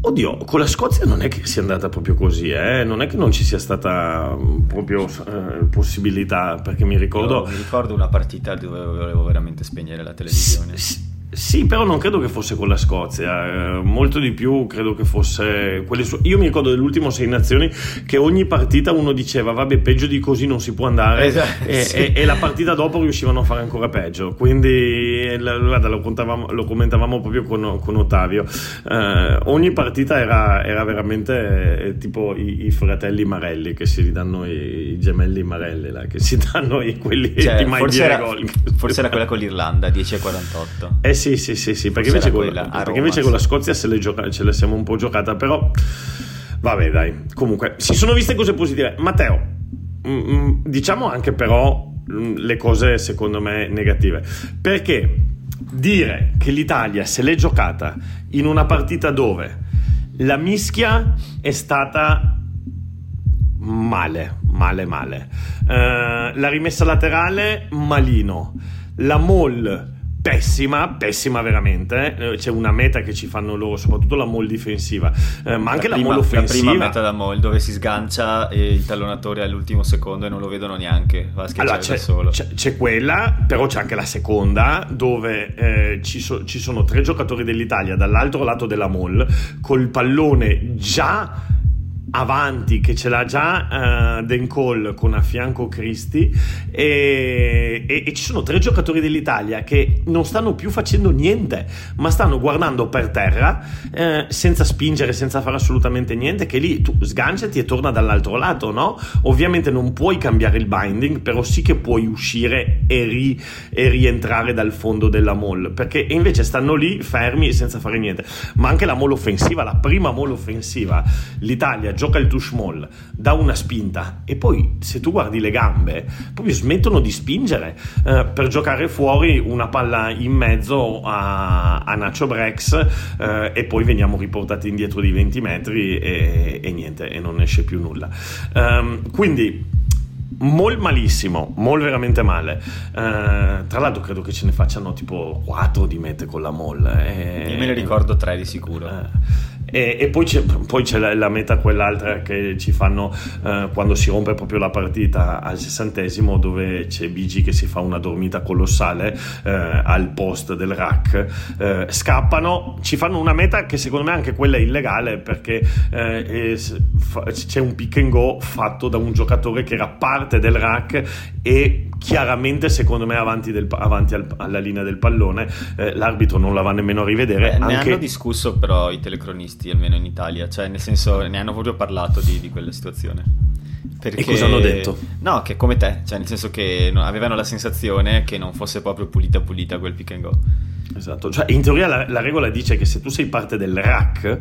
Oddio, con la Scozia non è che sia andata proprio così, eh? non è che non ci sia stata proprio eh, possibilità, perché mi ricordo... Io mi ricordo una partita dove volevo veramente spegnere la televisione. S- sì, però non credo che fosse con la Scozia, eh, molto di più credo che fosse quelle su- Io mi ricordo dell'ultimo Sei Nazioni che ogni partita uno diceva vabbè peggio di così non si può andare esatto, e, sì. e, e, la partita dopo riuscivano a fare ancora peggio, quindi guarda, lo, lo, commentavamo proprio con, con Ottavio, eh, ogni partita era, era veramente eh, tipo i, i, fratelli Marelli che si danno i, i gemelli Marelli, là, che si danno i, quelli cioè, di mai forse era, gol. Forse era quella con l'Irlanda, 10 a 48. Eh sì, sì, sì, sì, perché, invece con, perché Roma, invece con, la Scozia se le gioca, ce le siamo un po' giocata, però vabbè dai, comunque si sono viste cose positive. Matteo, mh, mm, mm, diciamo anche però mh, mm, le cose secondo me negative, perché dire che l'Italia se l'è giocata in una partita dove la mischia è stata male, male, male. Uh, la rimessa laterale, malino. La mall pessima, pessima veramente. Eh, c'è una meta che ci fanno loro, soprattutto la mall difensiva, eh, ma anche la, prima, la mall offensiva. La prima meta da mall dove si sgancia il tallonatore all'ultimo secondo e non lo vedono neanche, va a allora, c'è, solo. C'è, c'è, quella, però c'è anche la seconda dove eh, ci, so, ci sono tre giocatori dell'Italia dall'altro lato della mall col pallone già avanti che ce l'ha già uh, Dan Cole con a fianco Cristi e, e, e, ci sono tre giocatori dell'Italia che non stanno più facendo niente ma stanno guardando per terra eh, senza spingere senza fare assolutamente niente che lì tu sganciati e torna dall'altro lato no? ovviamente non puoi cambiare il binding però sì che puoi uscire e, ri, e rientrare dal fondo della mall perché invece stanno lì fermi senza fare niente ma anche la mall offensiva la prima mall offensiva l'Italia gioca il touch mall, dà una spinta e poi se tu guardi le gambe proprio smettono di spingere eh, per giocare fuori una palla in mezzo a, a Nacho Brex eh, e poi veniamo riportati indietro di 20 metri e, e niente e non esce più nulla. Um, quindi Mol malissimo, mol veramente male. Uh, tra l'altro credo che ce ne facciano tipo 4 di mete con la mol. Eh. Io me ne ricordo 3 di sicuro. Uh, e, e poi, c'è, poi, c'è, la, la, meta, quell'altra che ci fanno uh, quando si rompe proprio la partita al sessantesimo, dove c'è BG che si fa una dormita colossale al post del rack. scappano, ci fanno una meta che secondo me anche quella è illegale perché è, c'è un pick and go fatto da un giocatore che era parte parte del rack e chiaramente secondo me avanti, del, avanti al, alla linea del pallone eh, l'arbitro non la va nemmeno a rivedere Beh, ne hanno discusso però i telecronisti almeno in Italia cioè nel senso ne hanno proprio parlato di, di quella situazione perché, e cosa hanno detto? No, che come te, cioè nel senso che avevano la sensazione che non fosse proprio pulita pulita quel pick and go. Esatto, cioè in teoria la, la, regola dice che se tu sei parte del rack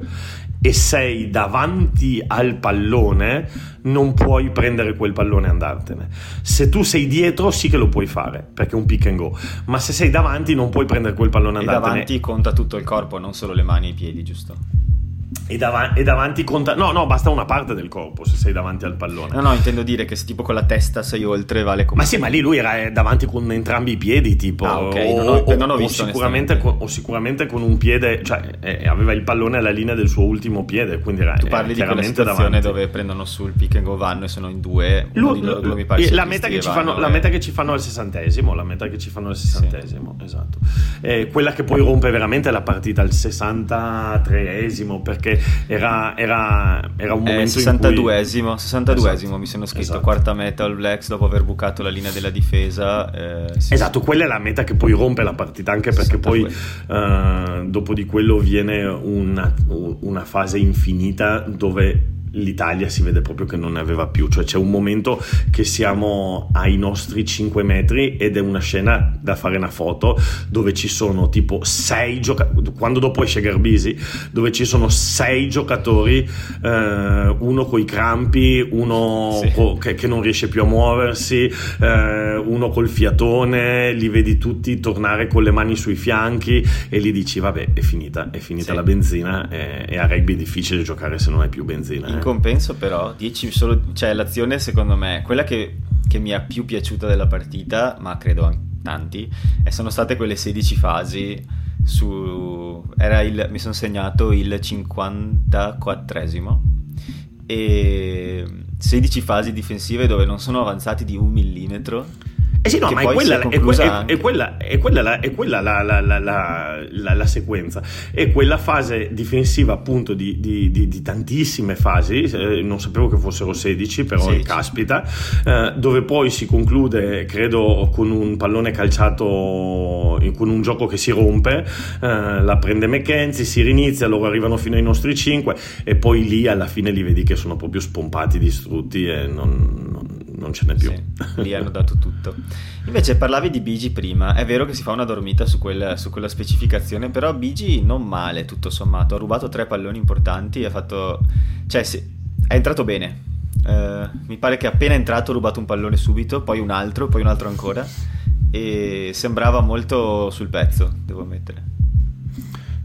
e sei davanti al pallone, non puoi prendere quel pallone e andartene. Se tu sei dietro, sì che lo puoi fare, perché è un pick and go. Ma se sei davanti, non puoi prendere quel pallone e andartene. E davanti conta tutto il corpo, non solo le mani e i piedi, giusto? E, dav- e, davanti conta. No, no, basta una parte del corpo se sei davanti al pallone. No, no, intendo dire che se tipo con la testa sei oltre vale come. Ma sì, ma lì lui era eh, davanti con entrambi i piedi, tipo. Ah, ok. O, non ho, non ho visto. O sicuramente, con, o sicuramente, con, un piede, cioè eh, aveva il pallone alla linea del suo ultimo piede. Quindi era. Tu parli di quella situazione davanti. dove prendono sul pick and go vanno e sono in due. Lui, loro, mi pare la, meta fanno, la meta che ci fanno al sessantesimo. La meta che ci fanno al sessantesimo, sì. esatto. Eh, quella che poi rompe veramente la partita al 63esimo perché era era, era, un momento eh, 62esimo, cui... 62esimo esatto. mi sono scritto, esatto. quarta meta All Blacks dopo aver bucato la linea della difesa. Eh, sì. Esatto, quella è la meta che poi rompe la partita, anche perché poi uh, dopo di quello viene una, una fase infinita dove l'Italia si vede proprio che non ne aveva più, cioè c'è un momento che siamo ai nostri 5 metri ed è una scena da fare una foto dove ci sono tipo 6 giocatori, quando dopo esce Garbisi, dove ci sono 6 giocatori, eh, uno coi crampi, uno sì. co- che, che, non riesce più a muoversi, eh, uno col fiatone, li vedi tutti tornare con le mani sui fianchi e gli dici vabbè è finita, è finita sì. la benzina e, e, a rugby è difficile giocare se non hai più benzina. Eh compenso però, 10 solo, cioè l'azione secondo me, quella che, che mi è più piaciuta della partita, ma credo tanti, e sono state quelle 16 fasi su... Era il, mi sono segnato il 54esimo e 16 fasi difensive dove non sono avanzati di un millimetro eh sì, no, ma è quella, è, quella, è, quella, è quella, la, è quella la, la, la, la, sequenza. È quella fase difensiva, appunto, di, di, di, di tantissime fasi. Eh, non sapevo che fossero 16, però 16. caspita. Eh, dove poi si conclude, credo, con un pallone calciato, con un gioco che si rompe. Eh, la prende McKenzie, si rinizia, loro arrivano fino ai nostri 5. E poi lì alla fine li vedi che sono proprio spompati, distrutti e non, non non ce n'è più. Sì, lì hanno dato tutto. Invece parlavi di Bigi prima, è vero che si fa una dormita su, quel, su quella specificazione, però Bigi non male tutto sommato, ha rubato tre palloni importanti, ha fatto... cioè sì, è entrato bene. Uh, mi pare che appena entrato ha rubato un pallone subito, poi un altro, poi un altro ancora e sembrava molto sul pezzo, devo ammettere.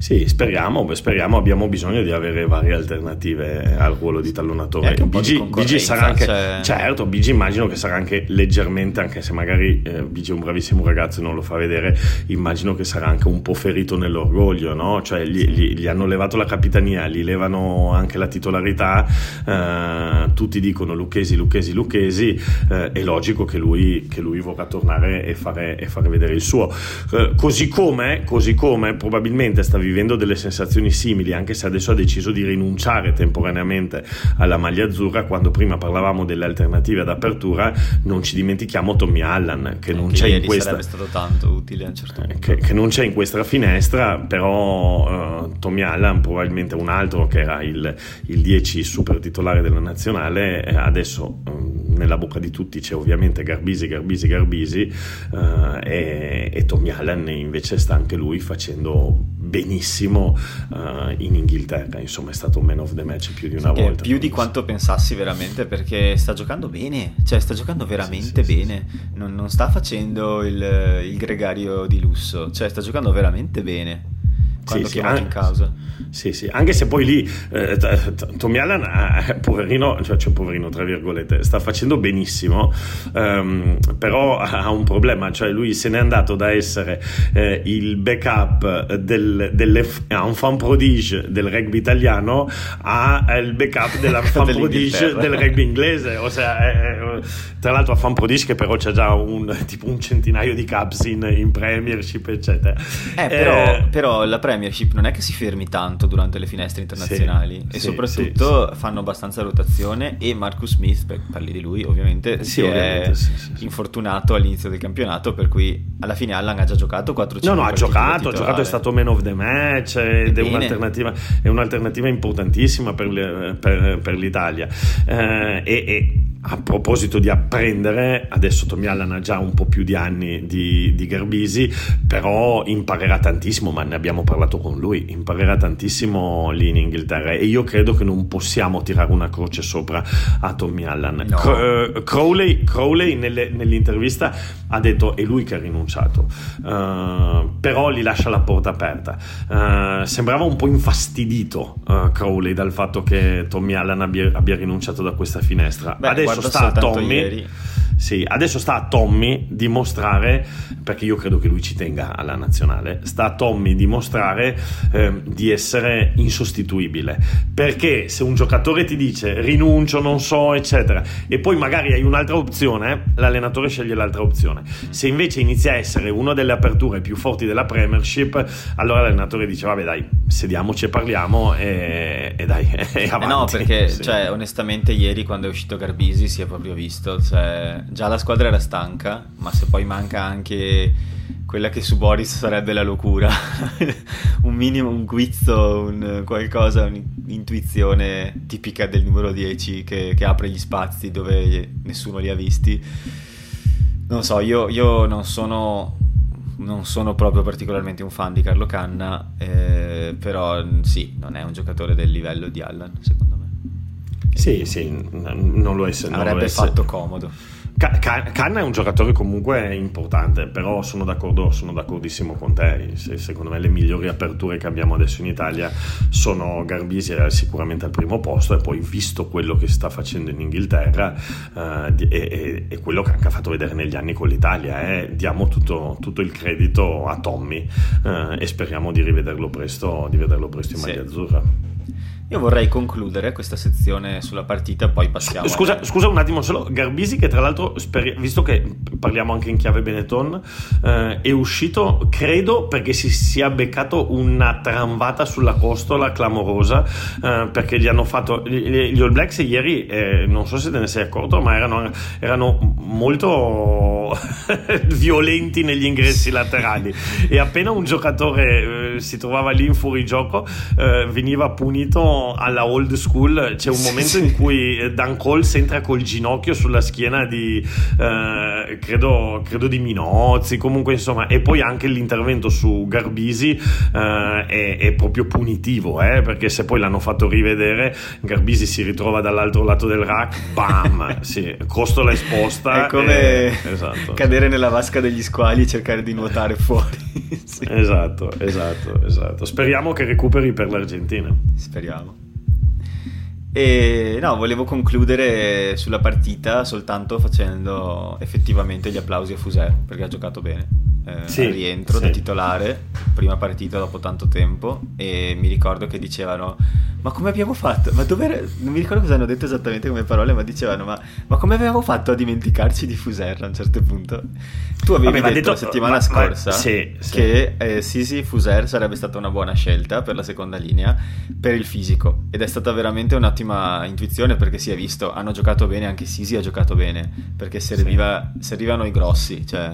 Sì, speriamo, speriamo, abbiamo bisogno di avere varie alternative al ruolo di tallonatore. BG, BG sarà anche, cioè... certo, BG immagino che sarà anche leggermente, anche se magari eh, BG è un bravissimo ragazzo e non lo fa vedere, immagino che sarà anche un po' ferito nell'orgoglio, no? Cioè gli, gli, gli hanno levato la capitania, gli levano anche la titolarità, eh, tutti dicono Lucchesi, Lucchesi, Lucchesi, eh, è logico che lui, che lui vorrà tornare e fare, e fare vedere il suo. Eh, così come, così come probabilmente sta vivendo vivendo delle sensazioni simili, anche se adesso ha deciso di rinunciare temporaneamente alla maglia azzurra, quando prima parlavamo delle alternative ad apertura, non ci dimentichiamo Tommy Allan, che non c'è in questa... certo punto. Che, che non c'è in questa finestra, però uh, Tommy Allan, probabilmente un altro che era il, il 10 super titolare della nazionale, eh, adesso um, nella bocca di tutti c'è ovviamente Garbisi, Garbisi, Garbisi, uh, e, e Tommy Allan invece sta anche lui facendo benissimo uh, in Inghilterra, insomma è stato un man of the match più di una sì, volta. Più di quanto pensassi veramente perché sta giocando bene, cioè sta giocando veramente sì, sì, bene, non, non, sta facendo il, il gregario di lusso, cioè sta giocando veramente bene quando sì, sì, in causa. Sì, sì, anche se poi lì eh, Tommy Allen, eh, poverino, cioè, cioè, poverino tra virgolette, sta facendo benissimo, ehm, però ha un problema, cioè lui se n'è andato da essere eh, il backup del, delle, a un fan prodige del rugby italiano a il backup della fan prodige del rugby inglese, o sea, eh, tra l'altro a fan prodige che però c'è già un, tipo un centinaio di caps in, in premiership, eccetera. Eh, però, eh, però la Premiership non è che si fermi tanto durante le finestre internazionali sì, e sì, soprattutto sì, fanno abbastanza rotazione e Marcus Smith, beh, parli di lui ovviamente, si è infortunato all'inizio del campionato per cui alla fine Allan ha già giocato 4-5 No, no, ha giocato, ha giocato, è stato man of the match ed è un'alternativa, è un'alternativa, importantissima per, le, per, per l'Italia. Eh, e, e a proposito di apprendere, adesso Tommy Allan ha già un po' più di anni di, di Garbisi, però imparerà tantissimo, ma ne abbiamo parlato con lui, imparerà tantissimo lì in Inghilterra e io credo che non possiamo tirare una croce sopra a Tommy Allan. No. C- Crowley, Crowley nelle, nell'intervista ha detto è lui che ha rinunciato, uh, però gli lascia la porta aperta. Uh, sembrava un po' infastidito uh, Crowley dal fatto che Tommy Allan abbia, abbia rinunciato da questa finestra. Beh, adesso sta a Tommy. Ieri. Sì, adesso sta a Tommy dimostrare, perché io credo che lui ci tenga alla nazionale, sta a Tommy dimostrare eh, di essere insostituibile. Perché se un giocatore ti dice rinuncio, non so, eccetera, e poi magari hai un'altra opzione, l'allenatore sceglie l'altra opzione. Se invece inizia a essere una delle aperture più forti della Premiership, allora l'allenatore dice vabbè dai, sediamoci e parliamo e, e dai, e avanti. Eh no, perché sì. cioè, onestamente ieri quando è uscito Garbisi si è proprio visto, cioè già la squadra era stanca, ma se poi manca anche quella che su Boris sarebbe la locura, un minimo, un guizzo, un qualcosa, un'intuizione tipica del numero 10 che, che, apre gli spazi dove nessuno li ha visti. Non so, io, io non sono non sono proprio particolarmente un fan di Carlo Canna, eh, però sì, non è un giocatore del livello di Allan, secondo me. Sì, sì, non lo è. Avrebbe fatto comodo. Canna è un giocatore comunque importante, però sono, d'accordo, sono d'accordissimo con te. secondo me le migliori aperture che abbiamo adesso in Italia sono Garbisi sicuramente al primo posto e poi visto quello che sta facendo in Inghilterra eh, e, e, quello che anche ha fatto vedere negli anni con l'Italia, eh, diamo tutto, tutto, il credito a Tommy eh, e speriamo di rivederlo presto, di vederlo presto in maglia sì. azzurra. Io vorrei concludere questa sezione sulla partita, poi passiamo. Scusa, a... scusa un attimo solo, Garbisi che tra l'altro, visto che parliamo anche in chiave Benetton, eh, è uscito, credo, perché si sia beccato una tramvata sulla costola clamorosa, eh, perché gli hanno fatto... Gli All Blacks ieri, eh, non so se te ne sei accorto, ma erano, erano molto violenti negli ingressi laterali e appena un giocatore eh, si trovava lì in fuorigioco, eh, veniva punito alla old school. C'è un momento in cui Dan Cole entra col ginocchio sulla schiena di eh, credo, credo, di Minozzi. Comunque, insomma, e poi anche l'intervento su Garbisi eh, è, è, proprio punitivo eh, perché se poi l'hanno fatto rivedere, Garbisi si ritrova dall'altro lato del rack, bam, sì, costola esposta. È come e... esatto. cadere nella vasca degli squali e cercare di nuotare fuori. sì. Esatto, esatto, esatto. Speriamo che recuperi per l'Argentina. Speriamo. E no, volevo concludere sulla partita soltanto facendo effettivamente gli applausi a Fuser perché ha giocato bene. Eh, sì, rientro sì. da titolare, prima partita dopo tanto tempo e mi ricordo che dicevano ma come abbiamo fatto? Ma dove Non mi ricordo cosa hanno detto esattamente come parole, ma dicevano ma, ma come abbiamo fatto a dimenticarci di Fuser a un certo punto? Tu avevi Vabbè, detto, la settimana ma, scorsa ma, sì, che eh, Sisi Fuser sarebbe stata una buona scelta per la seconda linea per il fisico ed è stata veramente un'ottima intuizione perché si è visto, hanno giocato bene, anche Sisi ha giocato bene perché serviva, servivano i grossi, cioè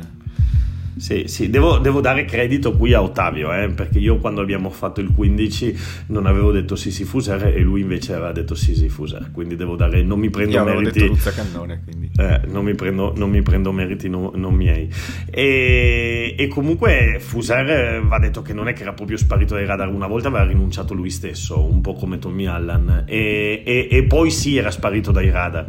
sì, sì, devo, devo, dare credito qui a Ottavio, eh, perché io quando abbiamo fatto il 15 non avevo detto Sisi Fuser e lui invece aveva detto Sisi Fuser, quindi devo dare, non mi prendo io meriti... Detto Luzza Cannone, quindi. Eh, non, mi prendo, non, mi prendo, meriti no, non miei. E, e, comunque Fuser va detto che non è che era proprio sparito dai radar, una volta aveva rinunciato lui stesso, un po' come Tommy Allan, e, e, e poi sì era sparito dai radar.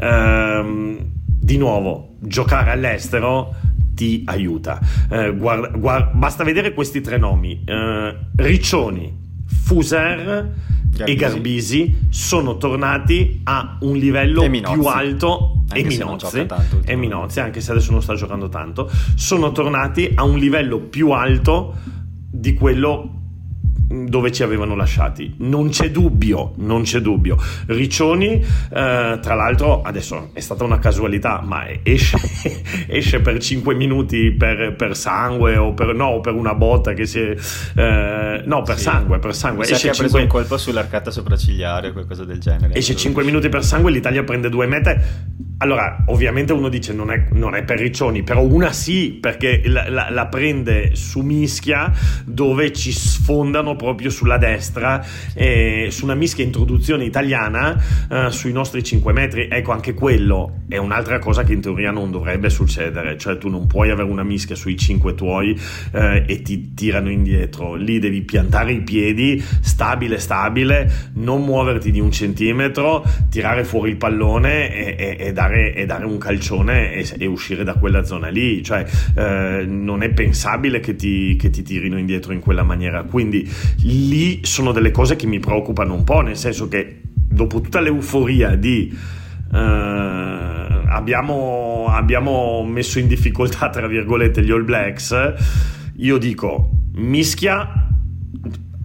Ehm, di nuovo, giocare all'estero ti aiuta. Eh, guarda, guarda, basta vedere questi tre nomi: eh, Riccioni, Fuser Garbisi. e Garbisi sono tornati a un livello più alto. Anche e Minozzi, e Minozzi, anche se adesso non sta giocando tanto, sono tornati a un livello più alto di quello dove ci avevano lasciati. Non c'è dubbio, non c'è dubbio. Riccioni, eh, tra l'altro, adesso è stata una casualità, ma esce, esce per 5 minuti per, per, sangue o per, no, per una botta che si è... Eh, no, per sì. sangue, per sangue. esce che ha preso 5... un colpo sull'arcata sopracigliare o qualcosa del genere. Esce 5 minuti per sangue, l'Italia prende due mete. Allora, ovviamente uno dice non è, non è per Riccioni, però una sì, perché la, la, la prende su mischia dove ci sfondano proprio sulla destra, eh, su una mischia introduzione italiana eh, sui nostri 5 metri. Ecco, anche quello è un'altra cosa che in teoria non dovrebbe succedere, cioè tu non puoi avere una mischia sui 5 tuoi eh, e ti tirano indietro, lì devi piantare i piedi, stabile, stabile, non muoverti di un centimetro, tirare fuori il pallone e, e, e, dare, e dare, un calcione e, uscire da quella zona lì, cioè eh, non è pensabile che ti, che ti tirino indietro in quella maniera, quindi lì sono delle cose che mi preoccupano un po', nel senso che dopo tutta l'euforia di uh, abbiamo, abbiamo messo in difficoltà, tra virgolette, gli All Blacks, io dico mischia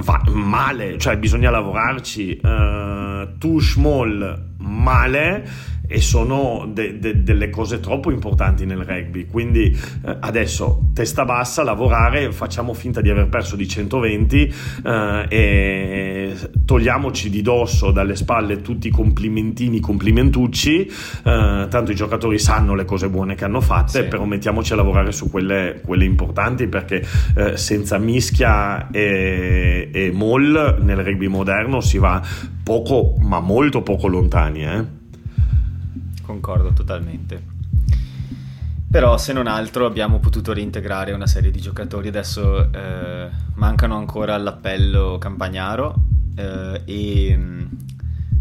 va male, cioè bisogna lavorarci, uh, too small male e sono de- de- delle cose troppo importanti nel rugby. Quindi eh, adesso testa bassa, lavorare, facciamo finta di aver perso di 120 eh, e togliamoci di dosso dalle spalle tutti i complimentini, complimentucci. Eh, tanto i giocatori sanno le cose buone che hanno fatte, sì. però mettiamoci a lavorare su quelle, quelle importanti perché eh, senza mischia e, e mall nel rugby moderno si va poco, ma molto poco lontani. Concordo totalmente. Però se non altro abbiamo potuto reintegrare una serie di giocatori, adesso eh, mancano ancora all'appello Campagnaro eh, e mm,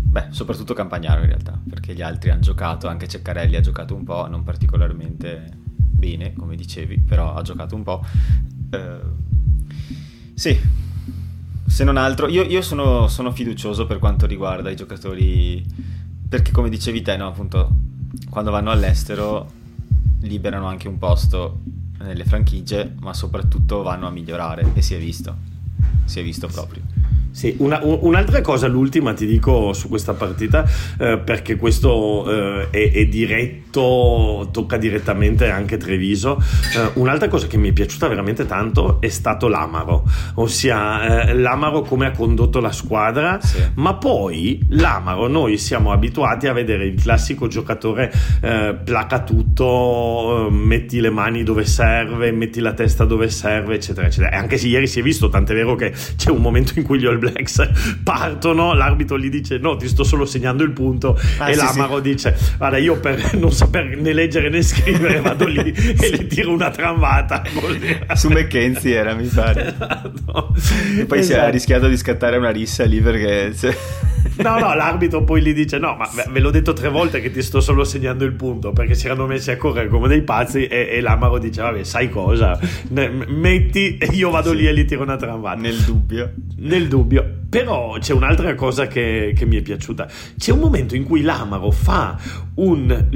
beh, soprattutto Campagnaro in realtà, perché gli altri hanno giocato, anche Ceccarelli ha giocato un po', non particolarmente bene, come dicevi, però ha giocato un po'. Eh, sì, se non altro, io, io sono, sono fiducioso per quanto riguarda i giocatori perché come dicevi te, no, appunto, quando vanno all'estero liberano anche un posto nelle franchigie, ma soprattutto vanno a migliorare e si è visto, si è visto proprio. Sì, una, un'altra cosa, l'ultima ti dico su questa partita, eh, perché questo eh, è, è, diretto, tocca direttamente anche Treviso. Eh, un'altra cosa che mi è piaciuta veramente tanto è stato l'Amaro, ossia eh, l'Amaro come ha condotto la squadra, sì. ma poi l'Amaro noi siamo abituati a vedere il classico giocatore eh, placa tutto, eh, metti le mani dove serve, metti la testa dove serve, eccetera, eccetera. E anche se ieri si è visto, tant'è vero che c'è un momento in cui gli All Complex partono, l'arbitro gli dice no, ti sto solo segnando il punto ah, e sì, l'Amaro sì. dice guarda io per non saper né leggere né scrivere vado lì e le tiro una tramvata. Su McKenzie era mi pare. Esatto. E poi esatto. si è esatto. rischiato di scattare una rissa lì perché... Cioè... No, no, l'arbitro poi gli dice: No, ma ve l'ho detto tre volte che ti sto solo segnando il punto perché si erano messi a correre come dei pazzi. E, e l'Amaro dice: Vabbè, sai cosa? metti e io vado sì. lì e gli tiro una tramvata. Nel dubbio. Nel dubbio. Però c'è un'altra cosa che, che, mi è piaciuta. C'è un momento in cui l'Amaro fa un,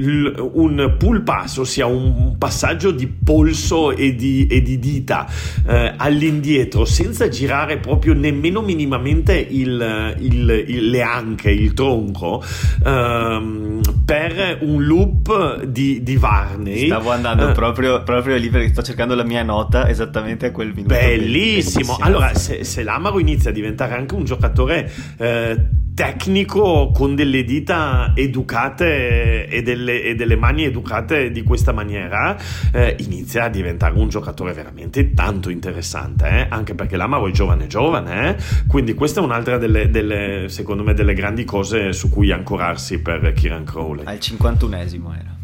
un pull pass, ossia un passaggio di polso e di, e di dita eh, all'indietro senza girare proprio nemmeno minimamente il, il, il, le anche, il tronco, ehm, per un loop di, di Varney. Stavo andando eh, proprio, proprio, lì perché sto cercando la mia nota esattamente a quel minuto. Bellissimo. Allora, se, se l'Amaro inizia a diventare anche un giocatore eh, tecnico con delle dita educate e delle, e delle mani educate di questa maniera, eh, inizia a diventare un giocatore veramente tanto interessante, eh? anche perché l'Amaro è giovane giovane, eh? quindi questa è un'altra delle, delle, secondo me, delle grandi cose su cui ancorarsi per Kieran Crowley. Al 51esimo era.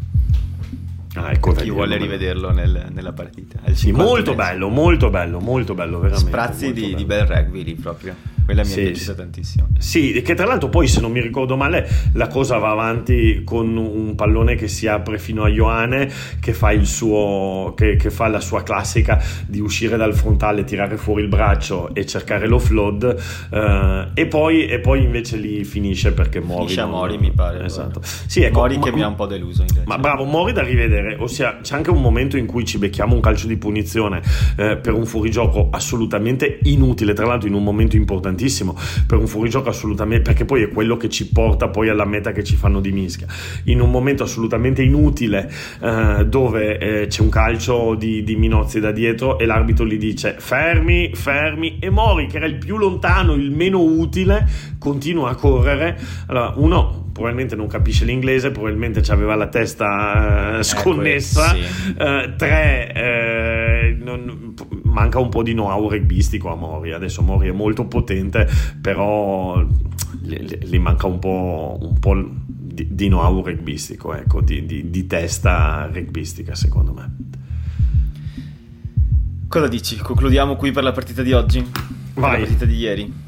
Ah, ecco, chi vuole rivederlo nel, nella partita. Sì, molto bello, molto bello, molto bello, veramente. Sprazzi di, di, bel rugby lì proprio. Quella mi sì, è piaciuta sì. tantissimo. Sì, che tra l'altro poi, se non mi ricordo male, la cosa va avanti con un pallone che si apre fino a Ioane, che fa, il suo, che, che fa la sua classica di uscire dal frontale, tirare fuori il braccio e cercare l'offload. Eh, e, poi, e poi invece lì finisce perché Mori. Finisce a Mori, mi pare. Esatto. Sì, ecco, Mori che ma, mi ha un po' deluso. Invece. Ma bravo, Mori da rivedere. Ossia, c'è anche un momento in cui ci becchiamo un calcio di punizione eh, per un fuorigioco assolutamente inutile, tra l'altro in un momento importante importantissimo per un fuorigioco assolutamente perché poi è quello che ci porta poi alla meta che ci fanno di mischia. In un momento assolutamente inutile eh, dove eh, c'è un calcio di, di, Minozzi da dietro e l'arbitro gli dice fermi, fermi e Mori che era il più lontano, il meno utile continua a correre. Allora uno probabilmente non capisce l'inglese, probabilmente aveva la testa eh, sconnessa. Eh, sì. eh, tre, eh, non, manca un po' di know-how rugbyistico a Mori. Adesso Mori è molto potente, però gli manca un po', un po di, di, know-how rugbyistico, ecco, di, di, di testa rugbistica, secondo me. Cosa dici? Concludiamo qui per la partita di oggi? Vai. Per la partita di ieri.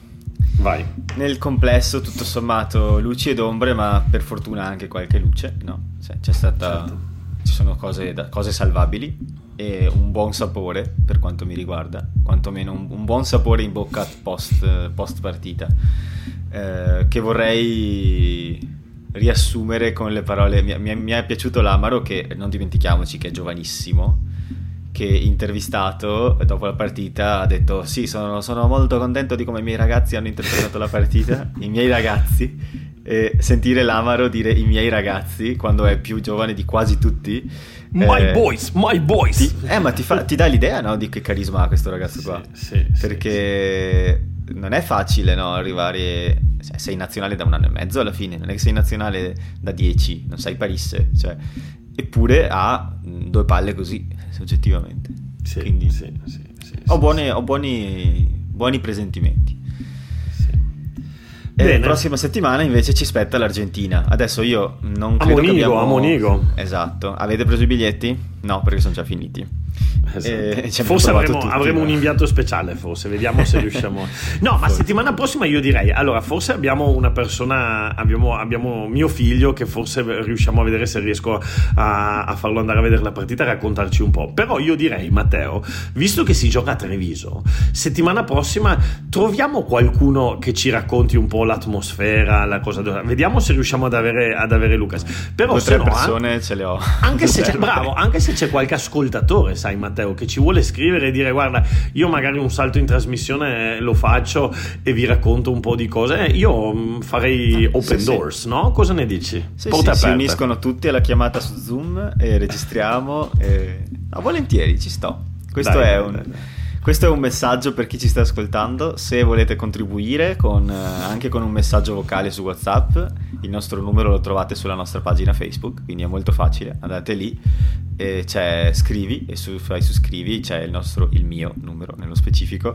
Vai. Nel complesso, tutto sommato, luci ed ombre, ma per fortuna anche qualche luce, no? Cioè, c'è stata... Certo. Ci sono cose, cose, salvabili e un buon sapore, per quanto mi riguarda, quantomeno un, un buon sapore in bocca post, post partita, eh, che vorrei riassumere con le parole... Mi, mi, mi è piaciuto l'Amaro, che non dimentichiamoci che è giovanissimo, che intervistato dopo la partita ha detto sì sono, sono, molto contento di come i miei ragazzi hanno interpretato la partita i miei ragazzi e sentire l'Amaro dire i miei ragazzi quando è più giovane di quasi tutti my eh, boys my boys. ti, eh ma ti, fa, ti dà l'idea no, di che carisma ha questo ragazzo qua? sì, sì, perché sì, non è facile no, arrivare cioè, sei nazionale da un anno e mezzo alla fine non è che sei nazionale da dieci non sai Parisse cioè eppure ha due palle così, oggettivamente. Sì, Quindi sì, sì, ho, buone, ho buoni, buoni presentimenti. E la prossima settimana invece ci spetta l'Argentina. Adesso io non credo Monigo, che abbiamo... a Monigo. Esatto. Avete preso i biglietti? No, perché sono già finiti. Esatto. forse avremo, tutti, avremo un inviato speciale, forse, vediamo se riusciamo. No, ma settimana prossima io direi, allora, forse abbiamo una persona, abbiamo, abbiamo mio figlio che forse riusciamo a vedere se riesco a, a, farlo andare a vedere la partita e raccontarci un po'. Però io direi, Matteo, visto che si gioca a Treviso, settimana prossima troviamo qualcuno che ci racconti un po' l'atmosfera, la cosa. Vediamo se riusciamo ad avere, ad avere Lucas. Però Due, se tre no, persone an- ce le ho. Anche se c'è, bravo, anche se c'è qualche ascoltatore, sai, Matteo Matteo che ci vuole scrivere e dire guarda io magari un salto in trasmissione lo faccio e vi racconto un po' di cose eh, io mm, farei open sì, doors sì. no? cosa ne dici? Sì, sì, si uniscono tutti alla chiamata su Zoom e registriamo e... no, volentieri ci sto questo dai, è dai, un dai, questo è un messaggio per chi ci sta ascoltando. Se volete contribuire con, eh, anche con un messaggio vocale su WhatsApp, il nostro numero lo trovate sulla nostra pagina Facebook, quindi è molto facile. Andate lì, e c'è scrivi e su, fai su scrivi c'è il, nostro, il mio numero nello specifico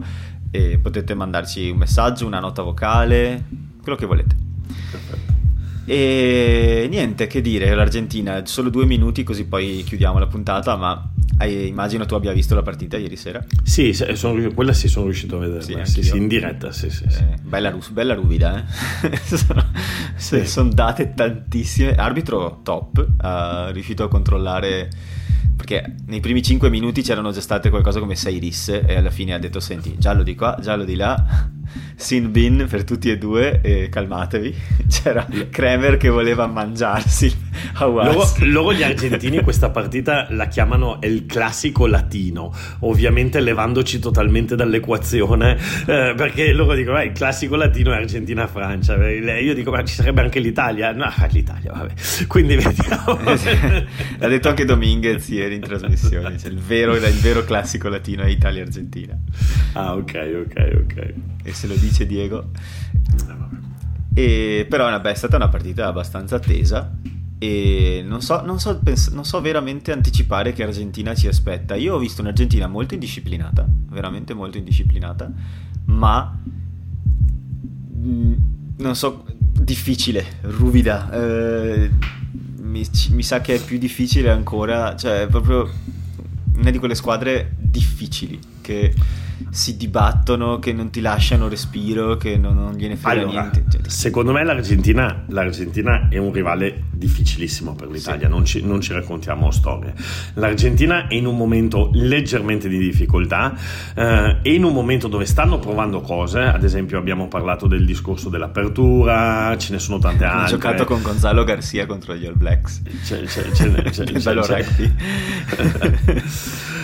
e potete mandarci un messaggio, una nota vocale, quello che volete. Perfetto. E niente, che dire, l'Argentina, solo due minuti così poi chiudiamo la puntata, ma hai, immagino tu abbia visto la partita ieri sera. Sì, sono, quella sì sono riuscito a vedere, sì, sì, sì, in diretta, sì, sì, eh, bella, bella, ruvida, eh? sono, sì. sono date tantissime. Arbitro top, ha riuscito a controllare perché nei primi 5 minuti c'erano già state qualcosa come 6 risse e alla fine ha detto senti giallo di qua, giallo di là sin bin per tutti e due e calmatevi. C'era Kremer che voleva mangiarsi loro, loro, gli argentini questa partita la chiamano il classico latino ovviamente levandoci totalmente dall'equazione eh, perché loro dicono eh, il classico latino è Argentina-Francia. Io dico ma ci sarebbe anche l'Italia? No l'Italia vabbè. Quindi vediamo. L'ha detto anche Dominguez ieri in trasmissione cioè, il, vero, il vero classico latino è Italia-Argentina ah ok ok ok e se lo dice Diego. E, però vabbè, è stata una partita abbastanza attesa e non so, non, so, pens- non so, veramente anticipare che Argentina ci aspetta. Io ho visto un'Argentina molto indisciplinata, veramente molto indisciplinata, ma mm, non so, difficile, ruvida. Eh, mi, mi, sa che è più difficile ancora, cioè è proprio una di quelle squadre difficili che si dibattono, che non ti lasciano respiro, che non, non gliene frega allora, niente. Cioè, secondo me l'Argentina, l'Argentina, è un rivale difficilissimo per l'Italia, sì. non, ci, non, ci, raccontiamo storie. L'Argentina è in un momento leggermente di difficoltà, eh, è in un momento dove stanno provando cose, ad esempio abbiamo parlato del discorso dell'apertura, ce ne sono tante altre. Ho giocato con Gonzalo Garcia contro gli All Blacks. C'è, c'è, c'è, c'è, c'è, c'è, bello c'è, rugby.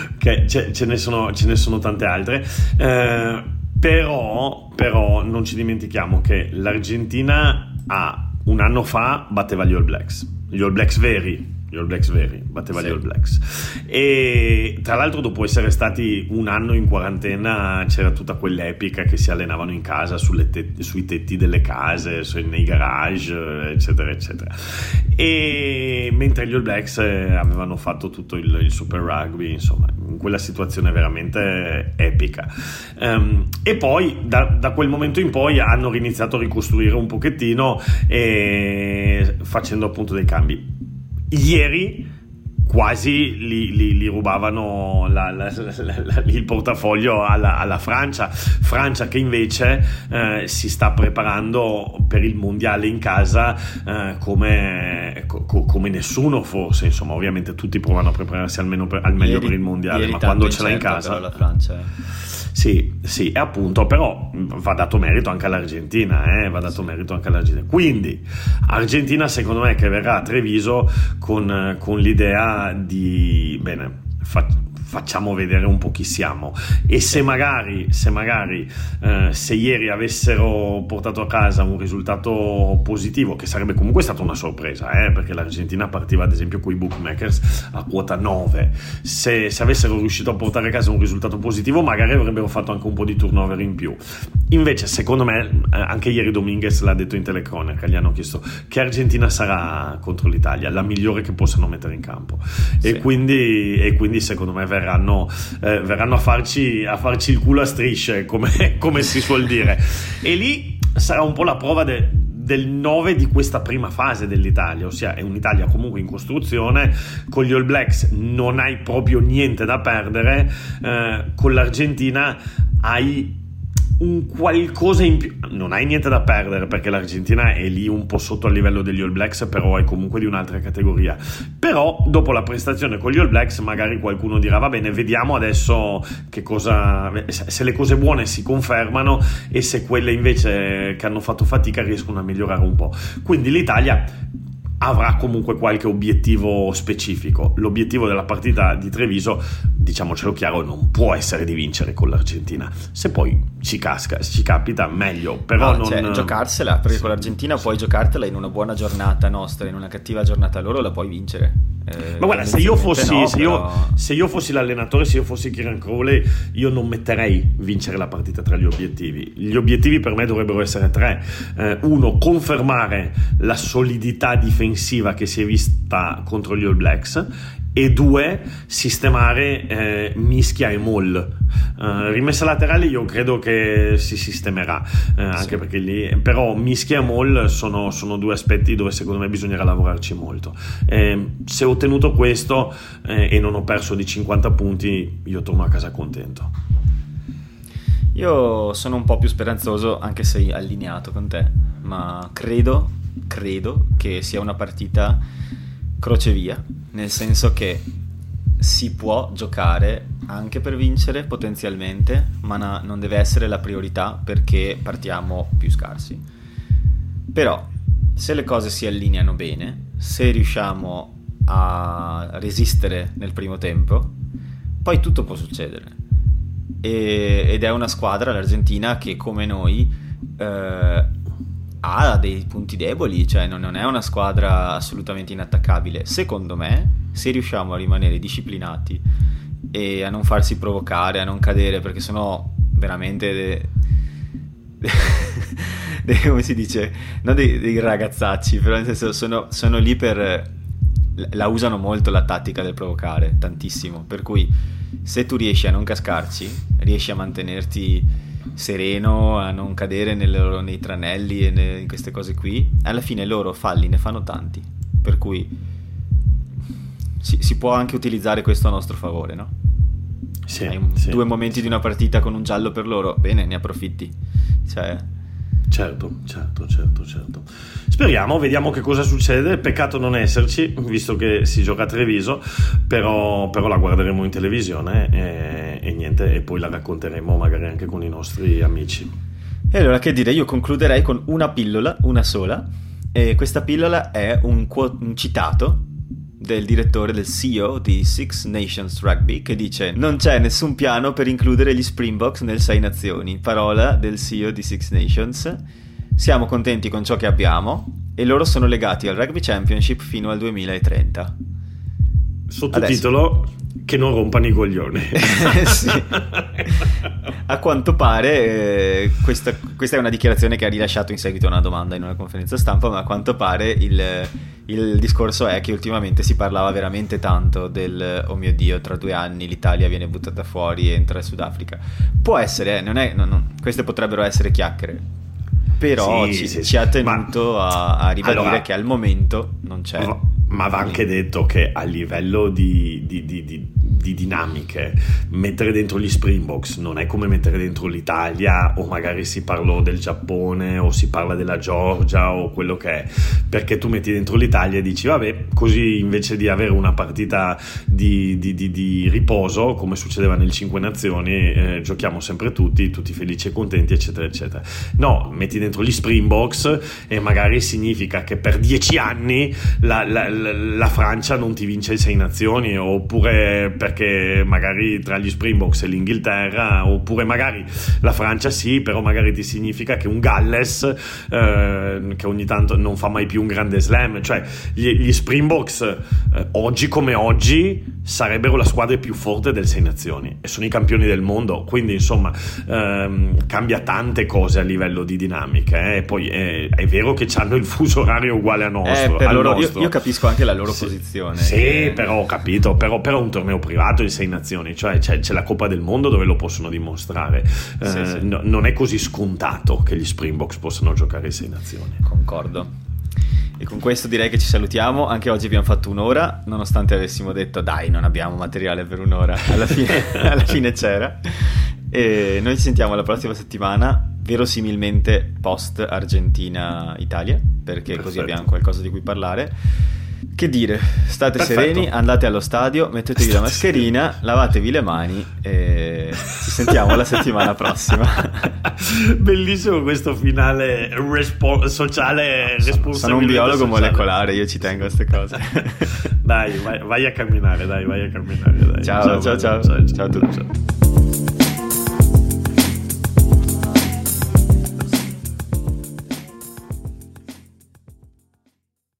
che ce, ce, ne sono, ce, ne sono, tante altre. Eh, però, però non ci dimentichiamo che l'Argentina ha un anno fa batteva gli All Blacks, gli All Blacks veri, gli All Blacks veri, batteva sì. gli All Blacks. E tra l'altro, dopo essere stati un anno in quarantena, c'era tutta quell'epica che si allenavano in casa te- sui tetti delle case, nei garage, eccetera, eccetera. E mentre gli All Blacks eh, avevano fatto tutto il, il Super Rugby, insomma, in quella situazione veramente epica. Um, e poi da, da, quel momento in poi hanno riniziato a ricostruire un pochettino e facendo appunto dei cambi ieri quasi li, li, li rubavano la, la, la, il portafoglio alla, alla, Francia, Francia che invece eh, si sta preparando per il mondiale in casa eh, come, co, come, nessuno forse, insomma ovviamente tutti provano a prepararsi almeno per, al meglio ieri, per il mondiale, ma quando ce l'ha in casa... La Francia. Eh. Sì, sì, appunto, però va dato merito anche all'Argentina, eh? va dato merito anche all'Argentina. Quindi, Argentina secondo me che verrà a Treviso con, con l'idea di, bene, fa, facciamo vedere un po' chi siamo. E se magari, se, magari eh, se ieri avessero portato a casa un risultato positivo che sarebbe comunque stata una sorpresa eh, perché l'Argentina partiva ad esempio con i bookmakers a quota 9 se, se, avessero riuscito a portare a casa un risultato positivo magari avrebbero fatto anche un po' di turnover in più. Invece secondo me eh, anche ieri Dominguez l'ha detto in telecronaca gli hanno chiesto che Argentina sarà contro l'Italia la migliore che possano mettere in campo. Sì. e, quindi, e quindi secondo me verranno, eh, verranno a, farci, a, farci, il culo a strisce, come, come si suol dire. E lì sarà un po' la prova de, del 9 di questa prima fase dell'Italia, ossia è un'Italia comunque in costruzione, con gli All Blacks non hai proprio niente da perdere, eh, con l'Argentina hai un qualcosa in più. Non hai niente da perdere perché l'Argentina è lì un po' sotto il livello degli All Blacks, però è comunque di un'altra categoria. Però dopo la prestazione con gli All Blacks, magari qualcuno dirà: Va bene, vediamo adesso che cosa. se le cose buone si confermano e se quelle invece che hanno fatto fatica riescono a migliorare un po'. Quindi l'Italia avrà comunque qualche obiettivo specifico. L'obiettivo della partita di Treviso, diciamocelo chiaro, non può essere di vincere con l'Argentina. Se poi ci casca, ci capita, meglio. Però no, non... cioè, giocarsela, perché sì. con l'Argentina puoi giocartela in una buona giornata nostra, in una cattiva giornata loro la puoi vincere. Eh, Ma guarda, se io, fossi, no, se, però... io, se io, fossi, l'allenatore, se io fossi Kieran Crowley, io non metterei vincere la partita tra gli obiettivi. Gli obiettivi per me dovrebbero essere tre. Eh, uno, confermare la solidità difensiva che si è vista contro gli All Blacks e due sistemare eh, mischia e moll. Uh, rimessa laterale io credo che si sistemerà eh, anche sì. perché lì però mischia e moll sono, sono, due aspetti dove secondo me bisognerà lavorarci molto. Eh, se ho ottenuto questo eh, e non ho perso di 50 punti io torno a casa contento. Io sono un po' più speranzoso anche se allineato con te ma credo credo che sia una partita crocevia, nel senso che si può giocare anche per vincere potenzialmente, ma na- non deve essere la priorità perché partiamo più scarsi. Però se le cose si allineano bene, se riusciamo a resistere nel primo tempo, poi tutto può succedere. E- ed è una squadra, l'Argentina, che come noi eh, ha dei punti deboli, cioè non, non è una squadra assolutamente inattaccabile. Secondo me, se riusciamo a rimanere disciplinati e a non farsi provocare, a non cadere, perché sennò veramente... De... De... come si dice? Non dei, dei, ragazzacci, però nel senso sono, sono lì per... La usano molto la tattica del provocare, tantissimo. Per cui se tu riesci a non cascarci, riesci a mantenerti sereno, a non cadere nel, nei tranelli e ne, in queste cose qui, alla fine loro falli ne fanno tanti, per cui si, si può anche utilizzare questo a nostro favore, no? Sì, Hai sì, due momenti sì. di una partita con un giallo per loro, bene, ne approfitti. Cioè, Certo, certo, certo, certo. Speriamo, vediamo che cosa succede. Peccato non esserci, visto che si gioca a Treviso, però, però la guarderemo in televisione e, e, niente, e poi la racconteremo magari anche con i nostri amici. E allora che dire, io concluderei con una pillola, una sola, e questa pillola è un, un citato del direttore, del CEO di Six Nations Rugby, che dice non c'è nessun piano per includere gli Springboks nel Sei Nazioni. Parola del CEO di Six Nations. Siamo contenti con ciò che abbiamo e loro sono legati al Rugby Championship fino al 2030. Sottotitolo che non rompano i coglioni. sì. A quanto pare, eh, questa, questa, è una dichiarazione che ha rilasciato in seguito a una domanda in una conferenza stampa, ma a quanto pare il, il discorso è che ultimamente si parlava veramente tanto del oh mio dio, tra due anni l'Italia viene buttata fuori e entra il Sudafrica. Può essere, eh, non è, non, non, queste potrebbero essere chiacchiere, però sì, ci, sì, ci, ha tenuto ma, a, a, ribadire allora, che al momento non c'è. Ma, ma va anche detto che a livello di, di, di, di, dinamiche. Mettere dentro gli Springboks non è come mettere dentro l'Italia o magari si parlò del Giappone o si parla della Georgia o quello che è. Perché tu metti dentro l'Italia e dici vabbè così invece di avere una partita di, riposo come succedeva nel Cinque Nazioni eh, giochiamo sempre tutti tutti felici e contenti eccetera eccetera. No metti dentro gli Springboks e magari significa che per dieci anni la, la, la Francia non ti vince il Sei Nazioni oppure perché magari tra gli Springboks e l'Inghilterra oppure magari la Francia sì però magari ti significa che un Galles eh, che ogni tanto non fa mai più un grande slam cioè gli, gli Springboks eh, oggi come oggi sarebbero la squadra più forte del Sei Nazioni e sono i campioni del mondo quindi insomma ehm, cambia tante cose a livello di dinamiche eh? e poi è, è, vero che hanno il fuso orario uguale a nostro, eh, loro, nostro. Io, io, capisco anche la loro sì, posizione sì però ho capito però, però è un torneo privato di Sei Nazioni cioè c'è, c'è, la Coppa del Mondo dove lo possono dimostrare eh, sì, sì. No, non è così scontato che gli Springboks possano giocare in Sei Nazioni concordo e con questo direi che ci salutiamo. Anche oggi abbiamo fatto un'ora, nonostante avessimo detto dai, non abbiamo materiale per un'ora. Alla fine, alla fine c'era. E noi ci sentiamo la prossima settimana, verosimilmente post Argentina-Italia, perché Perfetto. così abbiamo qualcosa di cui parlare. Che dire, state Perfetto. sereni, andate allo stadio, mettetevi state la mascherina, sereni. lavatevi le mani e ci sentiamo la settimana prossima. Bellissimo questo finale respo- sociale responsabile. Sono un biologo sociale. molecolare, io ci tengo a queste cose. dai, vai, vai, a camminare, dai, vai a camminare. Dai. Ciao, ciao, ciao, ciao, ciao, ciao a tutti. Ciao.